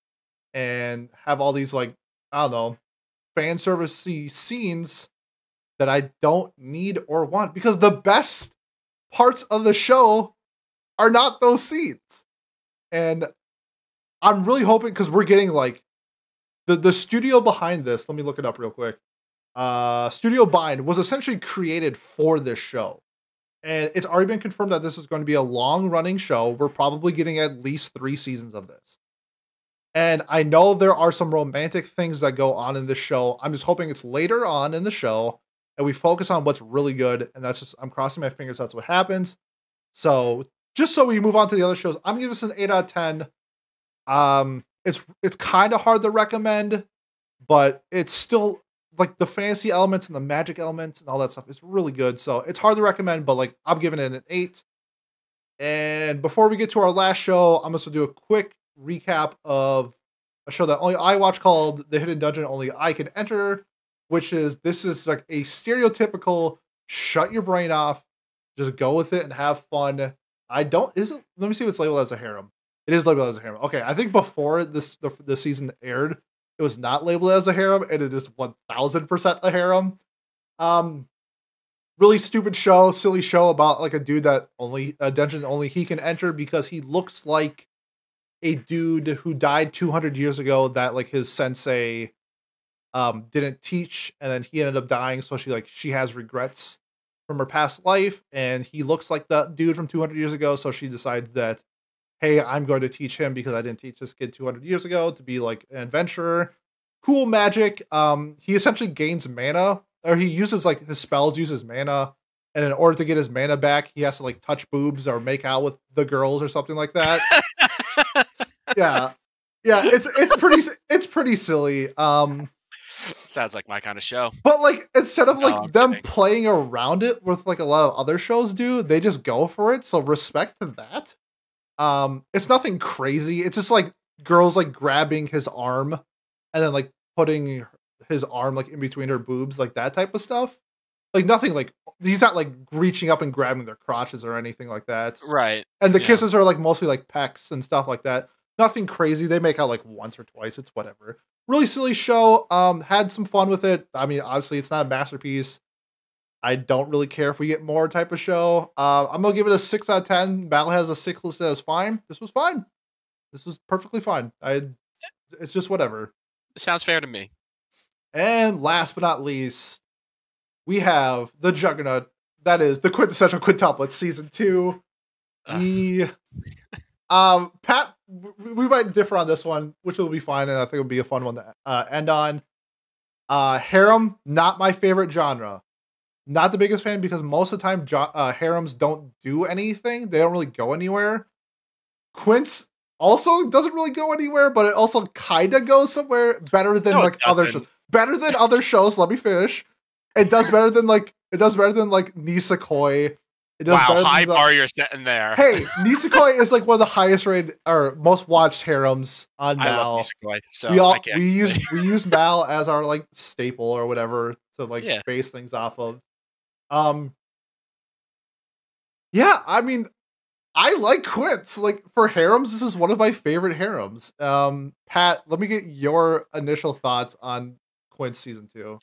Speaker 1: and have all these like I don't know fan servicey scenes that I don't need or want because the best parts of the show are not those scenes. And I'm really hoping because we're getting like the the studio behind this. Let me look it up real quick. Uh, Studio Bind was essentially created for this show, and it's already been confirmed that this is going to be a long running show. We're probably getting at least three seasons of this. And I know there are some romantic things that go on in this show. I'm just hoping it's later on in the show and we focus on what's really good. And that's just, I'm crossing my fingers that's what happens. So just so we move on to the other shows, I'm giving this an 8 out of 10. Um, it's it's kind of hard to recommend, but it's still like the fantasy elements and the magic elements and all that stuff is really good. So it's hard to recommend, but like I'm giving it an eight. And before we get to our last show, I'm just gonna do a quick recap of a show that only I watch called The Hidden Dungeon Only I Can Enter, which is this is like a stereotypical shut your brain off, just go with it and have fun. I don't is it let me see if it's labeled as a harem. It is labeled as a harem. Okay, I think before this the, the season aired, it was not labeled as a harem, and it is one thousand percent a harem. Um, really stupid show, silly show about like a dude that only a dungeon only he can enter because he looks like a dude who died two hundred years ago that like his sensei um didn't teach, and then he ended up dying. So she like she has regrets from her past life, and he looks like the dude from two hundred years ago. So she decides that hey, I'm going to teach him because I didn't teach this kid 200 years ago to be like an adventurer. Cool magic. Um, he essentially gains mana, or he uses like his spells uses mana, and in order to get his mana back, he has to like touch boobs or make out with the girls or something like that. [LAUGHS] yeah, yeah. It's it's pretty it's pretty silly. Um,
Speaker 2: Sounds like my kind of show.
Speaker 1: but like instead of like
Speaker 2: I'm
Speaker 1: them
Speaker 2: kidding.
Speaker 1: playing around it with like a lot of other shows do, they just go for it. So respect to that. Um, it's nothing crazy. It's just like girls like grabbing his arm and then like putting his arm like in between her boobs, like that type of stuff. Like nothing like he's not like reaching up and grabbing their crotches or anything like that.
Speaker 2: Right.
Speaker 1: And the
Speaker 2: Yeah.
Speaker 1: kisses are like mostly like pecs and stuff like that. Nothing crazy. They make out like once or twice. It's whatever. Really silly show. Um, had some fun with it. I mean, obviously it's not a masterpiece. I don't really care if we get more type of show. Uh, I'm gonna give it a six out of ten. Battle has a six listed as fine. This was fine. This was perfectly fine. I. It's just whatever.
Speaker 2: Sounds fair to me.
Speaker 1: And last but not least, we have the Juggernaut. That is the quintessential quintuplet season two.
Speaker 2: Ugh.
Speaker 1: We, um, Pat, we might differ on this one, which will be fine, and I think it'll be a fun one to uh, end on. Uh, harem, not my favorite genre. Not the biggest fan because most of the time, jo- uh, harems don't do anything. They don't really go anywhere. Quints also doesn't really go anywhere, but it also kind of goes somewhere better than
Speaker 2: No,
Speaker 1: like other shows. Better than other shows. Let me finish. It does better than like it does better than like Nisekoi.
Speaker 2: Wow, high bar you're setting there.
Speaker 1: Hey, [LAUGHS] Nisekoi is like one of the highest rated or most watched harems on
Speaker 2: I
Speaker 1: Mal.
Speaker 2: love Nisekoi, so
Speaker 1: we all
Speaker 2: I can't
Speaker 1: we use [LAUGHS] we use Mal as our like staple or whatever to like
Speaker 2: Yeah.
Speaker 1: base things off of. Um Yeah, I mean I like Quints. Like for harems, this is one of my favorite harems. Um Pat, let me get your initial thoughts on Quints season two.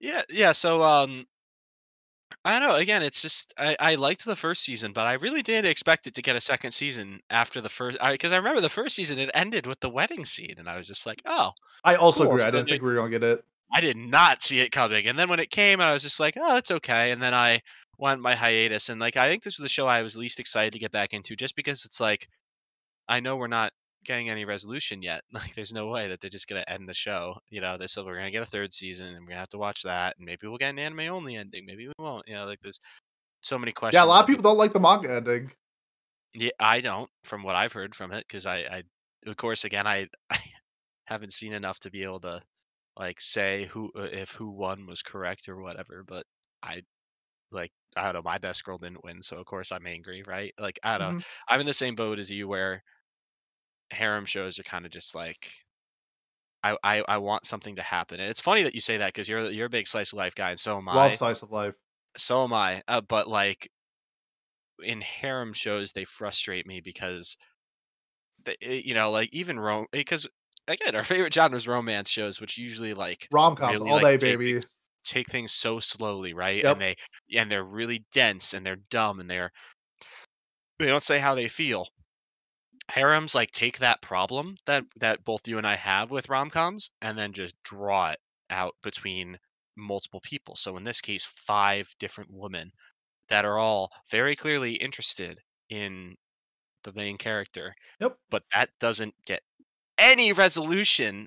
Speaker 2: Yeah, yeah. So, um, I don't know. Again, it's just I, I liked the first season, but I really didn't expect it to get a second season after the first. Because I, remember the first season it ended with the wedding scene, and I was just like, oh.
Speaker 1: I also
Speaker 2: Cool,
Speaker 1: agree. I didn't
Speaker 2: they-
Speaker 1: think we were gonna get it.
Speaker 2: I did not see it coming. And then when it came, I was just like, oh, it's okay. And then I went my hiatus, and like I think this was the show I was least excited to get back into, just because it's like I know we're not getting any resolution yet. [LAUGHS] Like, there's no way that they're just gonna end the show. You know, they said we're gonna get a third season, and we're gonna have to watch that, and maybe we'll get an anime only ending, maybe we won't. You know, like there's so many questions.
Speaker 1: Yeah, a lot of people don't like the manga ending.
Speaker 2: Yeah, I don't, from what I've heard from it, because I, I, of course, again, I, [LAUGHS] I haven't seen enough to be able to like say who uh, if who won was correct or whatever. But I like I don't know, my best girl didn't win, so of course I'm angry, right? Like I don't
Speaker 1: Mhm.
Speaker 2: I'm in the same boat as you where harem shows are kind of just like. I, I, I want something to happen, and it's funny that you say that because you're you're a big slice of life guy, and so am I
Speaker 1: Love slice of life.
Speaker 2: so am I. Uh, but like in harem shows, they frustrate me because they, eh, you know, like even rom because again, our favorite genre is romance shows, which usually like
Speaker 1: Rom coms
Speaker 2: really
Speaker 1: all
Speaker 2: like
Speaker 1: day,
Speaker 2: take
Speaker 1: baby.
Speaker 2: take things so slowly, right?
Speaker 1: Yep.
Speaker 2: And they and they're really dense and they're dumb and they're they don't say how they feel. Harems like take that problem that that both you and I have with rom coms and then just draw it out between multiple people. So in this case, five different women that are all very clearly interested in the main character.
Speaker 1: Yep.
Speaker 2: But that doesn't get any resolution.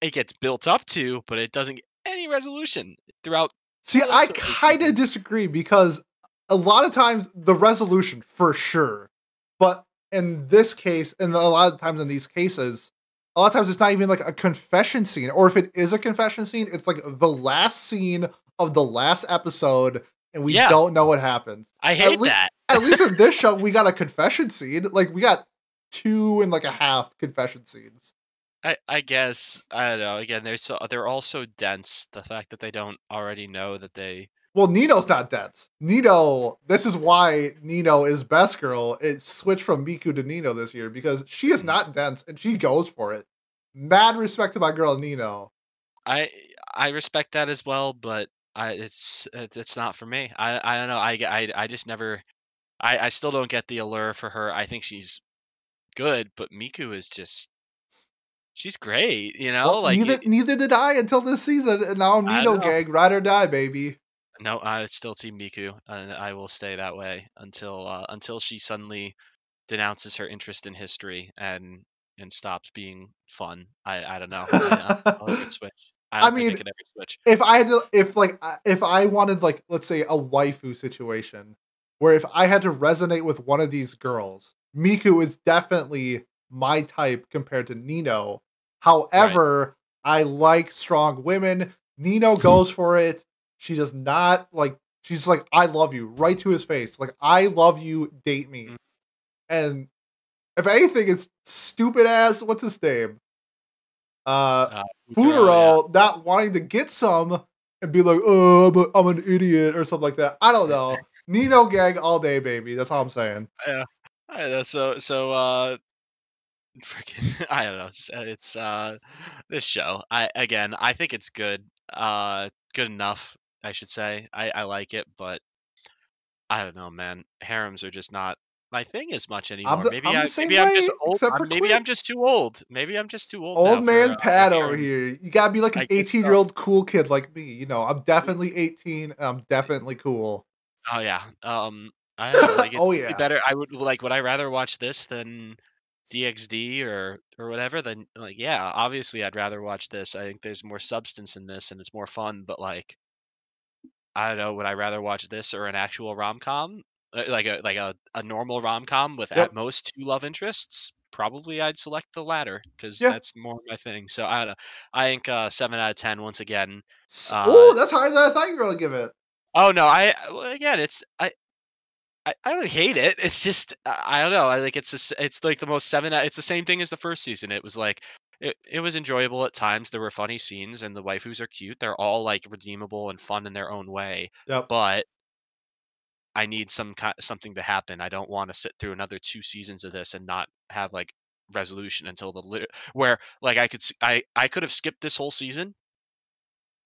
Speaker 2: It gets built up to, but it doesn't get any resolution throughout.
Speaker 1: See, I kind of disagree because a lot of times the resolution for sure, but in this case, and a lot of times in these cases, a lot of times it's not even like a confession scene, or if it is a confession scene, it's like the last scene of the last episode, and we
Speaker 2: Yeah.
Speaker 1: don't know what happens.
Speaker 2: I hate
Speaker 1: lea-
Speaker 2: that.
Speaker 1: At least in this show, we got a [LAUGHS] confession scene. Like we got two and like a half confession scenes.
Speaker 2: I, I guess I don't know. Again, they're so they're all so dense. The fact that they don't already know that they
Speaker 1: Well, Nino's not dense. Nino, this is why Nino is best girl. It switched from Miku to Nino this year because she is not dense and she goes for it. Mad respect to my girl Nino.
Speaker 2: I I respect that as well, but I it's it's not for me. I I don't know. I I I just never. I I still don't get the allure for her. I think she's good, but Miku is just she's great. You know,
Speaker 1: Well,
Speaker 2: like
Speaker 1: neither
Speaker 2: it-
Speaker 1: neither did I until this season, and now Nino gang, ride or die, baby.
Speaker 2: No, I still team Miku, and I will stay that way until uh, until she suddenly denounces her interest in history and and stops being fun. I I don't know. I, I'll [LAUGHS] switch. I
Speaker 1: I
Speaker 2: don't think
Speaker 1: mean,
Speaker 2: I ever switch.
Speaker 1: if I had to, if like if I wanted like let's say a waifu situation where if I had to resonate with one of these girls, Miku is definitely my type compared to Nino. However, I like strong women. Nino [LAUGHS] goes for it. She does not like. She's like, I love you, right to his face. Like, I love you, date me.
Speaker 2: Mm.
Speaker 1: And if anything, it's stupid ass. What's his name? Uh,
Speaker 2: Uh, Futaro, yeah.
Speaker 1: Not wanting to get some and be like, oh, I'm, an idiot or something like that. I don't know. [LAUGHS] Nino gang all day, baby. That's all I'm saying.
Speaker 2: Yeah. I know. So so uh freaking [LAUGHS] I don't know. It's, uh, it's uh this show. I again, I think it's good. Uh good enough, I should say. I I like it, but I don't know, man. Harems are just not my thing as much anymore.
Speaker 1: the-
Speaker 2: maybe
Speaker 1: I'm
Speaker 2: I maybe I'm just old. I'm- maybe. I'm just too old. Maybe I'm just too old.
Speaker 1: Old man
Speaker 2: uh, for
Speaker 1: Pat over here. You gotta be like an
Speaker 2: I
Speaker 1: 18 year old cool kid like me. You know, I'm definitely 18 and I'm definitely cool.
Speaker 2: Oh yeah. Um I don't know, like [LAUGHS]
Speaker 1: Oh, yeah.
Speaker 2: better. I would like would I rather watch this than DXD or or whatever then like yeah, obviously I'd rather watch this. I think there's more substance in this and it's more fun, but like I don't know, would I rather watch this or an actual rom-com? Uh, Like a like a, a normal rom-com with
Speaker 1: Yep.
Speaker 2: at most two love interests? Probably I'd select the latter because
Speaker 1: Yeah.
Speaker 2: that's more my thing. So I don't know. I think uh 7 out of 10 once again. Uh,
Speaker 1: oh, that's higher than I thought you were gonna give it.
Speaker 2: Oh no, I well, again, it's I, I, I don't hate it. It's just I I don't know. I like it's just, it's like the most seven. It's the same thing as the first season. It was like it, it was enjoyable at times. There were funny scenes, and the waifus are cute. They're all like redeemable and fun in their own way.
Speaker 1: Yep.
Speaker 2: But I need some kind something to happen. I don't want to sit through another two seasons of this and not have like resolution until the lit- where like I could I I could have skipped this whole season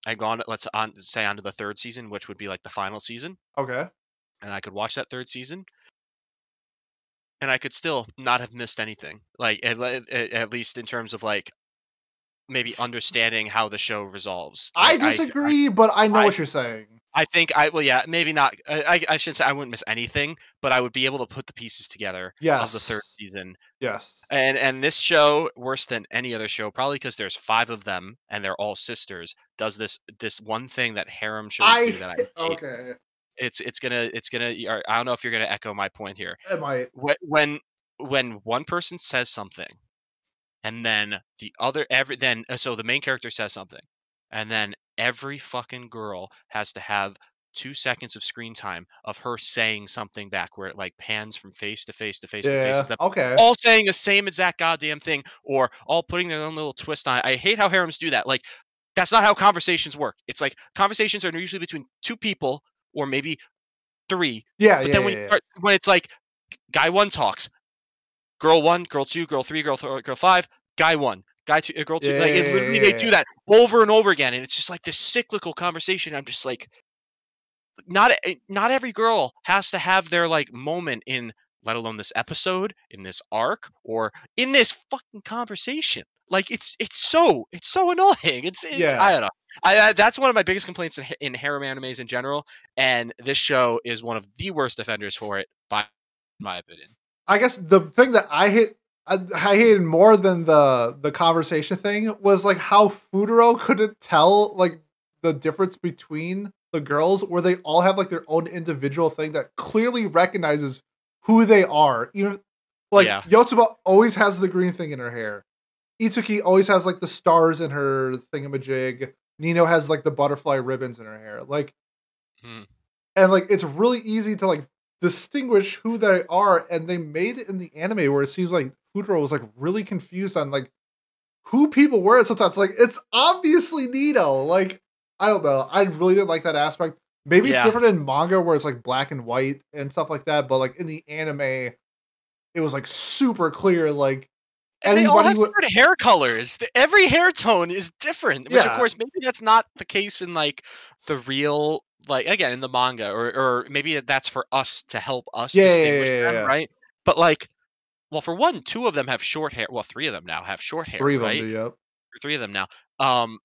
Speaker 2: I'd gone let's on say onto the third season, which would be like the final season,
Speaker 1: Okay.
Speaker 2: and I could watch that third season, and I could still not have missed anything. Like at, at, at least in terms of like maybe understanding how the show resolves.
Speaker 1: I
Speaker 2: Like, I,
Speaker 1: disagree, but I know
Speaker 2: I-
Speaker 1: what you're saying.
Speaker 2: I think I well yeah maybe not. I, I I shouldn't say I wouldn't miss anything, but I would be able to put the pieces together
Speaker 1: Yes.
Speaker 2: of the third season.
Speaker 1: Yes.
Speaker 2: And and this show worse than any other show, probably because there's five of them and they're all sisters. Does this this one thing that harem shows
Speaker 1: I
Speaker 2: do that I [LAUGHS] hate.
Speaker 1: okay.
Speaker 2: It's it's gonna it's gonna. I don't know if you're gonna echo my point here.
Speaker 1: Am I?
Speaker 2: When when one person says something, and then the other every then uh, so the main character says something, and then every fucking girl has to have two seconds of screen time of her saying something back, where it like pans from face to face to face to face.
Speaker 1: Yeah. Okay.
Speaker 2: all saying the same exact goddamn thing or all putting their own little twist on it. I hate how harems do that. Like that's not how conversations work. It's like conversations are usually between two people or maybe three.
Speaker 1: Yeah.
Speaker 2: But
Speaker 1: yeah.
Speaker 2: then when you
Speaker 1: yeah.
Speaker 2: start, when it's like guy one talks, girl one, girl two, girl three, girl th- girl five, guy one, guy two, uh, girl two. like it,
Speaker 1: Yeah,
Speaker 2: literally they do that over and over again, and it's just like this cyclical conversation. I'm just like, not e- not every girl has to have their like moment in let alone this episode in this arc or in this fucking conversation like it's it's so it's so annoying it's, it's
Speaker 1: Yeah.
Speaker 2: i don't know I, I that's one of my biggest complaints in, in harem animes in general and this show is one of the worst offenders for it by my opinion
Speaker 1: I guess the thing that I hate, I, I hated more than the the conversation thing was like how Futaro couldn't tell like the difference between the girls, where they all have like their own individual thing that clearly recognizes who they are. Even like
Speaker 2: Yeah.
Speaker 1: Yotsuba always has the green thing in her hair. Itsuki always has like the stars in her thingamajig. Nino has like the butterfly ribbons in her hair. Like
Speaker 2: Hmm.
Speaker 1: and like it's really easy to like distinguish who they are and they made it in the anime where it seems like Futaro was like really confused on like who people were and sometimes like it's obviously Nino like I don't know I really didn't like that aspect maybe
Speaker 2: Yeah.
Speaker 1: it's different in manga where it's like black and white and stuff like that but like in the anime it was like super clear like
Speaker 2: and they all have
Speaker 1: would
Speaker 2: different hair colors every hair tone is different which
Speaker 1: Yeah.
Speaker 2: of course maybe that's not the case in like the real like again in the manga or or maybe that's for us to help us
Speaker 1: Yeah, yeah,
Speaker 2: distinguish
Speaker 1: yeah,
Speaker 2: them
Speaker 1: yeah.
Speaker 2: right but like well for one two of them have short hair well three of them now have short hair
Speaker 1: three of them
Speaker 2: right
Speaker 1: do, yep.
Speaker 2: Three of them now um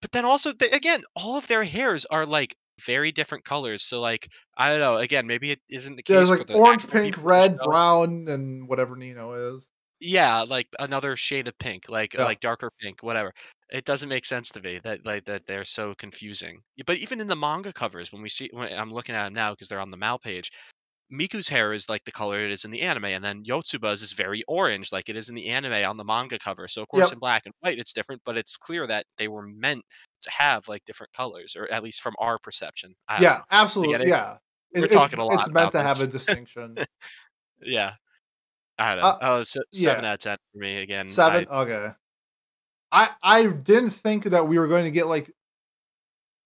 Speaker 2: but then also they, again all of their hairs are like very different colors so like i don't know again maybe it isn't the case
Speaker 1: there's like
Speaker 2: the
Speaker 1: orange pink
Speaker 2: people in the
Speaker 1: red brown and whatever Nino is
Speaker 2: yeah like another shade of pink like
Speaker 1: Yeah.
Speaker 2: like darker pink whatever it doesn't make sense to me that like that they're so confusing but even in the manga covers when we see when i'm looking at them now because they're on the mal page miku's hair is like the color it is in the anime and then yotsuba's is very orange like it is in the anime on the manga cover so of course
Speaker 1: Yep.
Speaker 2: in black and white it's different but it's clear that they were meant to have like different colors or at least from our perception I don't
Speaker 1: yeah
Speaker 2: know.
Speaker 1: absolutely
Speaker 2: it's-
Speaker 1: yeah
Speaker 2: we're
Speaker 1: It-
Speaker 2: talking a
Speaker 1: it's,
Speaker 2: lot
Speaker 1: it's meant
Speaker 2: about
Speaker 1: to have
Speaker 2: this.
Speaker 1: a distinction [LAUGHS]
Speaker 2: yeah i don't know
Speaker 1: Uh,
Speaker 2: oh so seven
Speaker 1: yeah.
Speaker 2: out of ten for me again I-
Speaker 1: Seven. okay. I I didn't think that we were going to get like.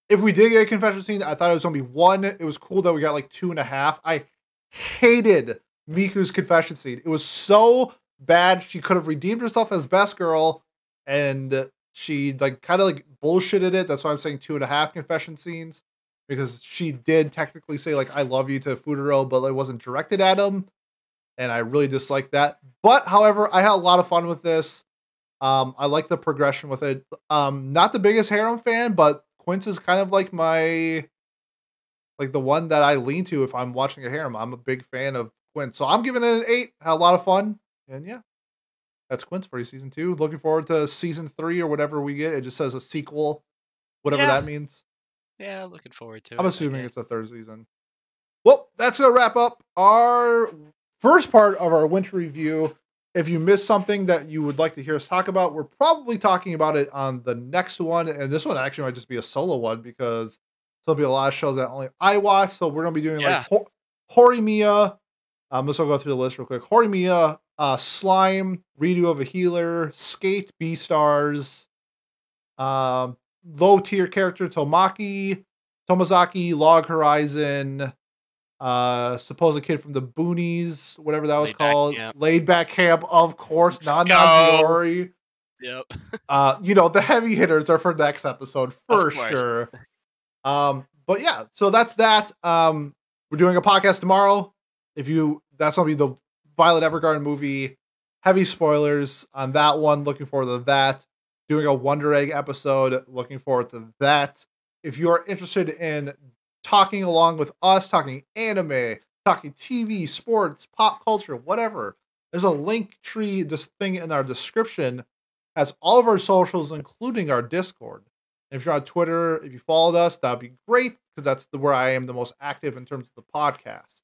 Speaker 1: If we did get a confession scene, I thought it was going to be one. It was cool that we got like two and a half. I hated Miku's confession scene. It was so bad. She could have redeemed herself as best girl, and she like kind of like bullshitted it. That's why I'm saying two and a half confession scenes because she did technically say like "I love you" to Futaro, but it wasn't directed at him, and I really dislike that. But however, I had a lot of fun with this. Um, I like the progression with it. Um, not the biggest harem fan, but Quints is kind of like my like the one that I lean to if I'm watching a harem. I'm a big fan of Quints, so I'm giving it an eight. Had a lot of fun, and yeah, that's Quints for you season two. Looking forward to season three or whatever we get. It just says a sequel, whatever
Speaker 2: Yeah.
Speaker 1: that means.
Speaker 2: yeah looking forward to it
Speaker 1: I'm assuming it's the third season. Well, that's gonna wrap up our first part of our winter review. If you missed something that you would like to hear us talk about, we're probably talking about it on the next one. And this one actually might just be a solo one because there'll be a lot of shows that only I watch. So we're gonna be doing
Speaker 2: Yeah.
Speaker 1: like Hor- Horimiya. Um, let's all go through the list real quick. Horimiya, uh, Slime, Redo of a Healer, Skate, BEASTARS, um, low tier character Tomaki, Tomozaki, Log Horizon, uh, supposed kid from the Boonies, whatever that was
Speaker 2: Laid
Speaker 1: called. Laid Back Camp, of course,
Speaker 2: Let's
Speaker 1: Nana
Speaker 2: Yep. [LAUGHS]
Speaker 1: uh, you know, the heavy hitters are for next episode for sure. Um, but yeah, so that's that. Um, we're doing a podcast tomorrow. If you, that's gonna be the Violet Evergarden movie. Heavy spoilers on that one. Looking forward to that. Doing a Wonder Egg episode. Looking forward to that. If you are interested in talking along with us, talking anime, talking TV, sports, pop culture, whatever, there's a link tree, this thing in our description has all of our socials, including our Discord. And if you're on Twitter, if you followed us, that'd be great because that's the, where I am the most active in terms of the podcast.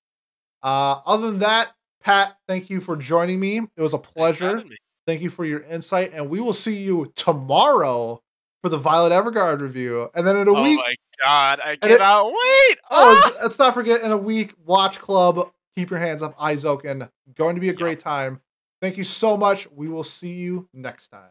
Speaker 1: Uh, other than that, Pat, thank you for joining me. It was a pleasure. Thank you for your insight, and we will see you tomorrow for the Violet Evergarden review. And then in a
Speaker 2: Oh
Speaker 1: week,
Speaker 2: god, I
Speaker 1: it-
Speaker 2: cannot wait.
Speaker 1: oh,
Speaker 2: Ah!
Speaker 1: let's, let's not forget in a week, Watch Club. Keep your hands up, Eizouken. Going to be a great time. Thank you so much. We will see you next time.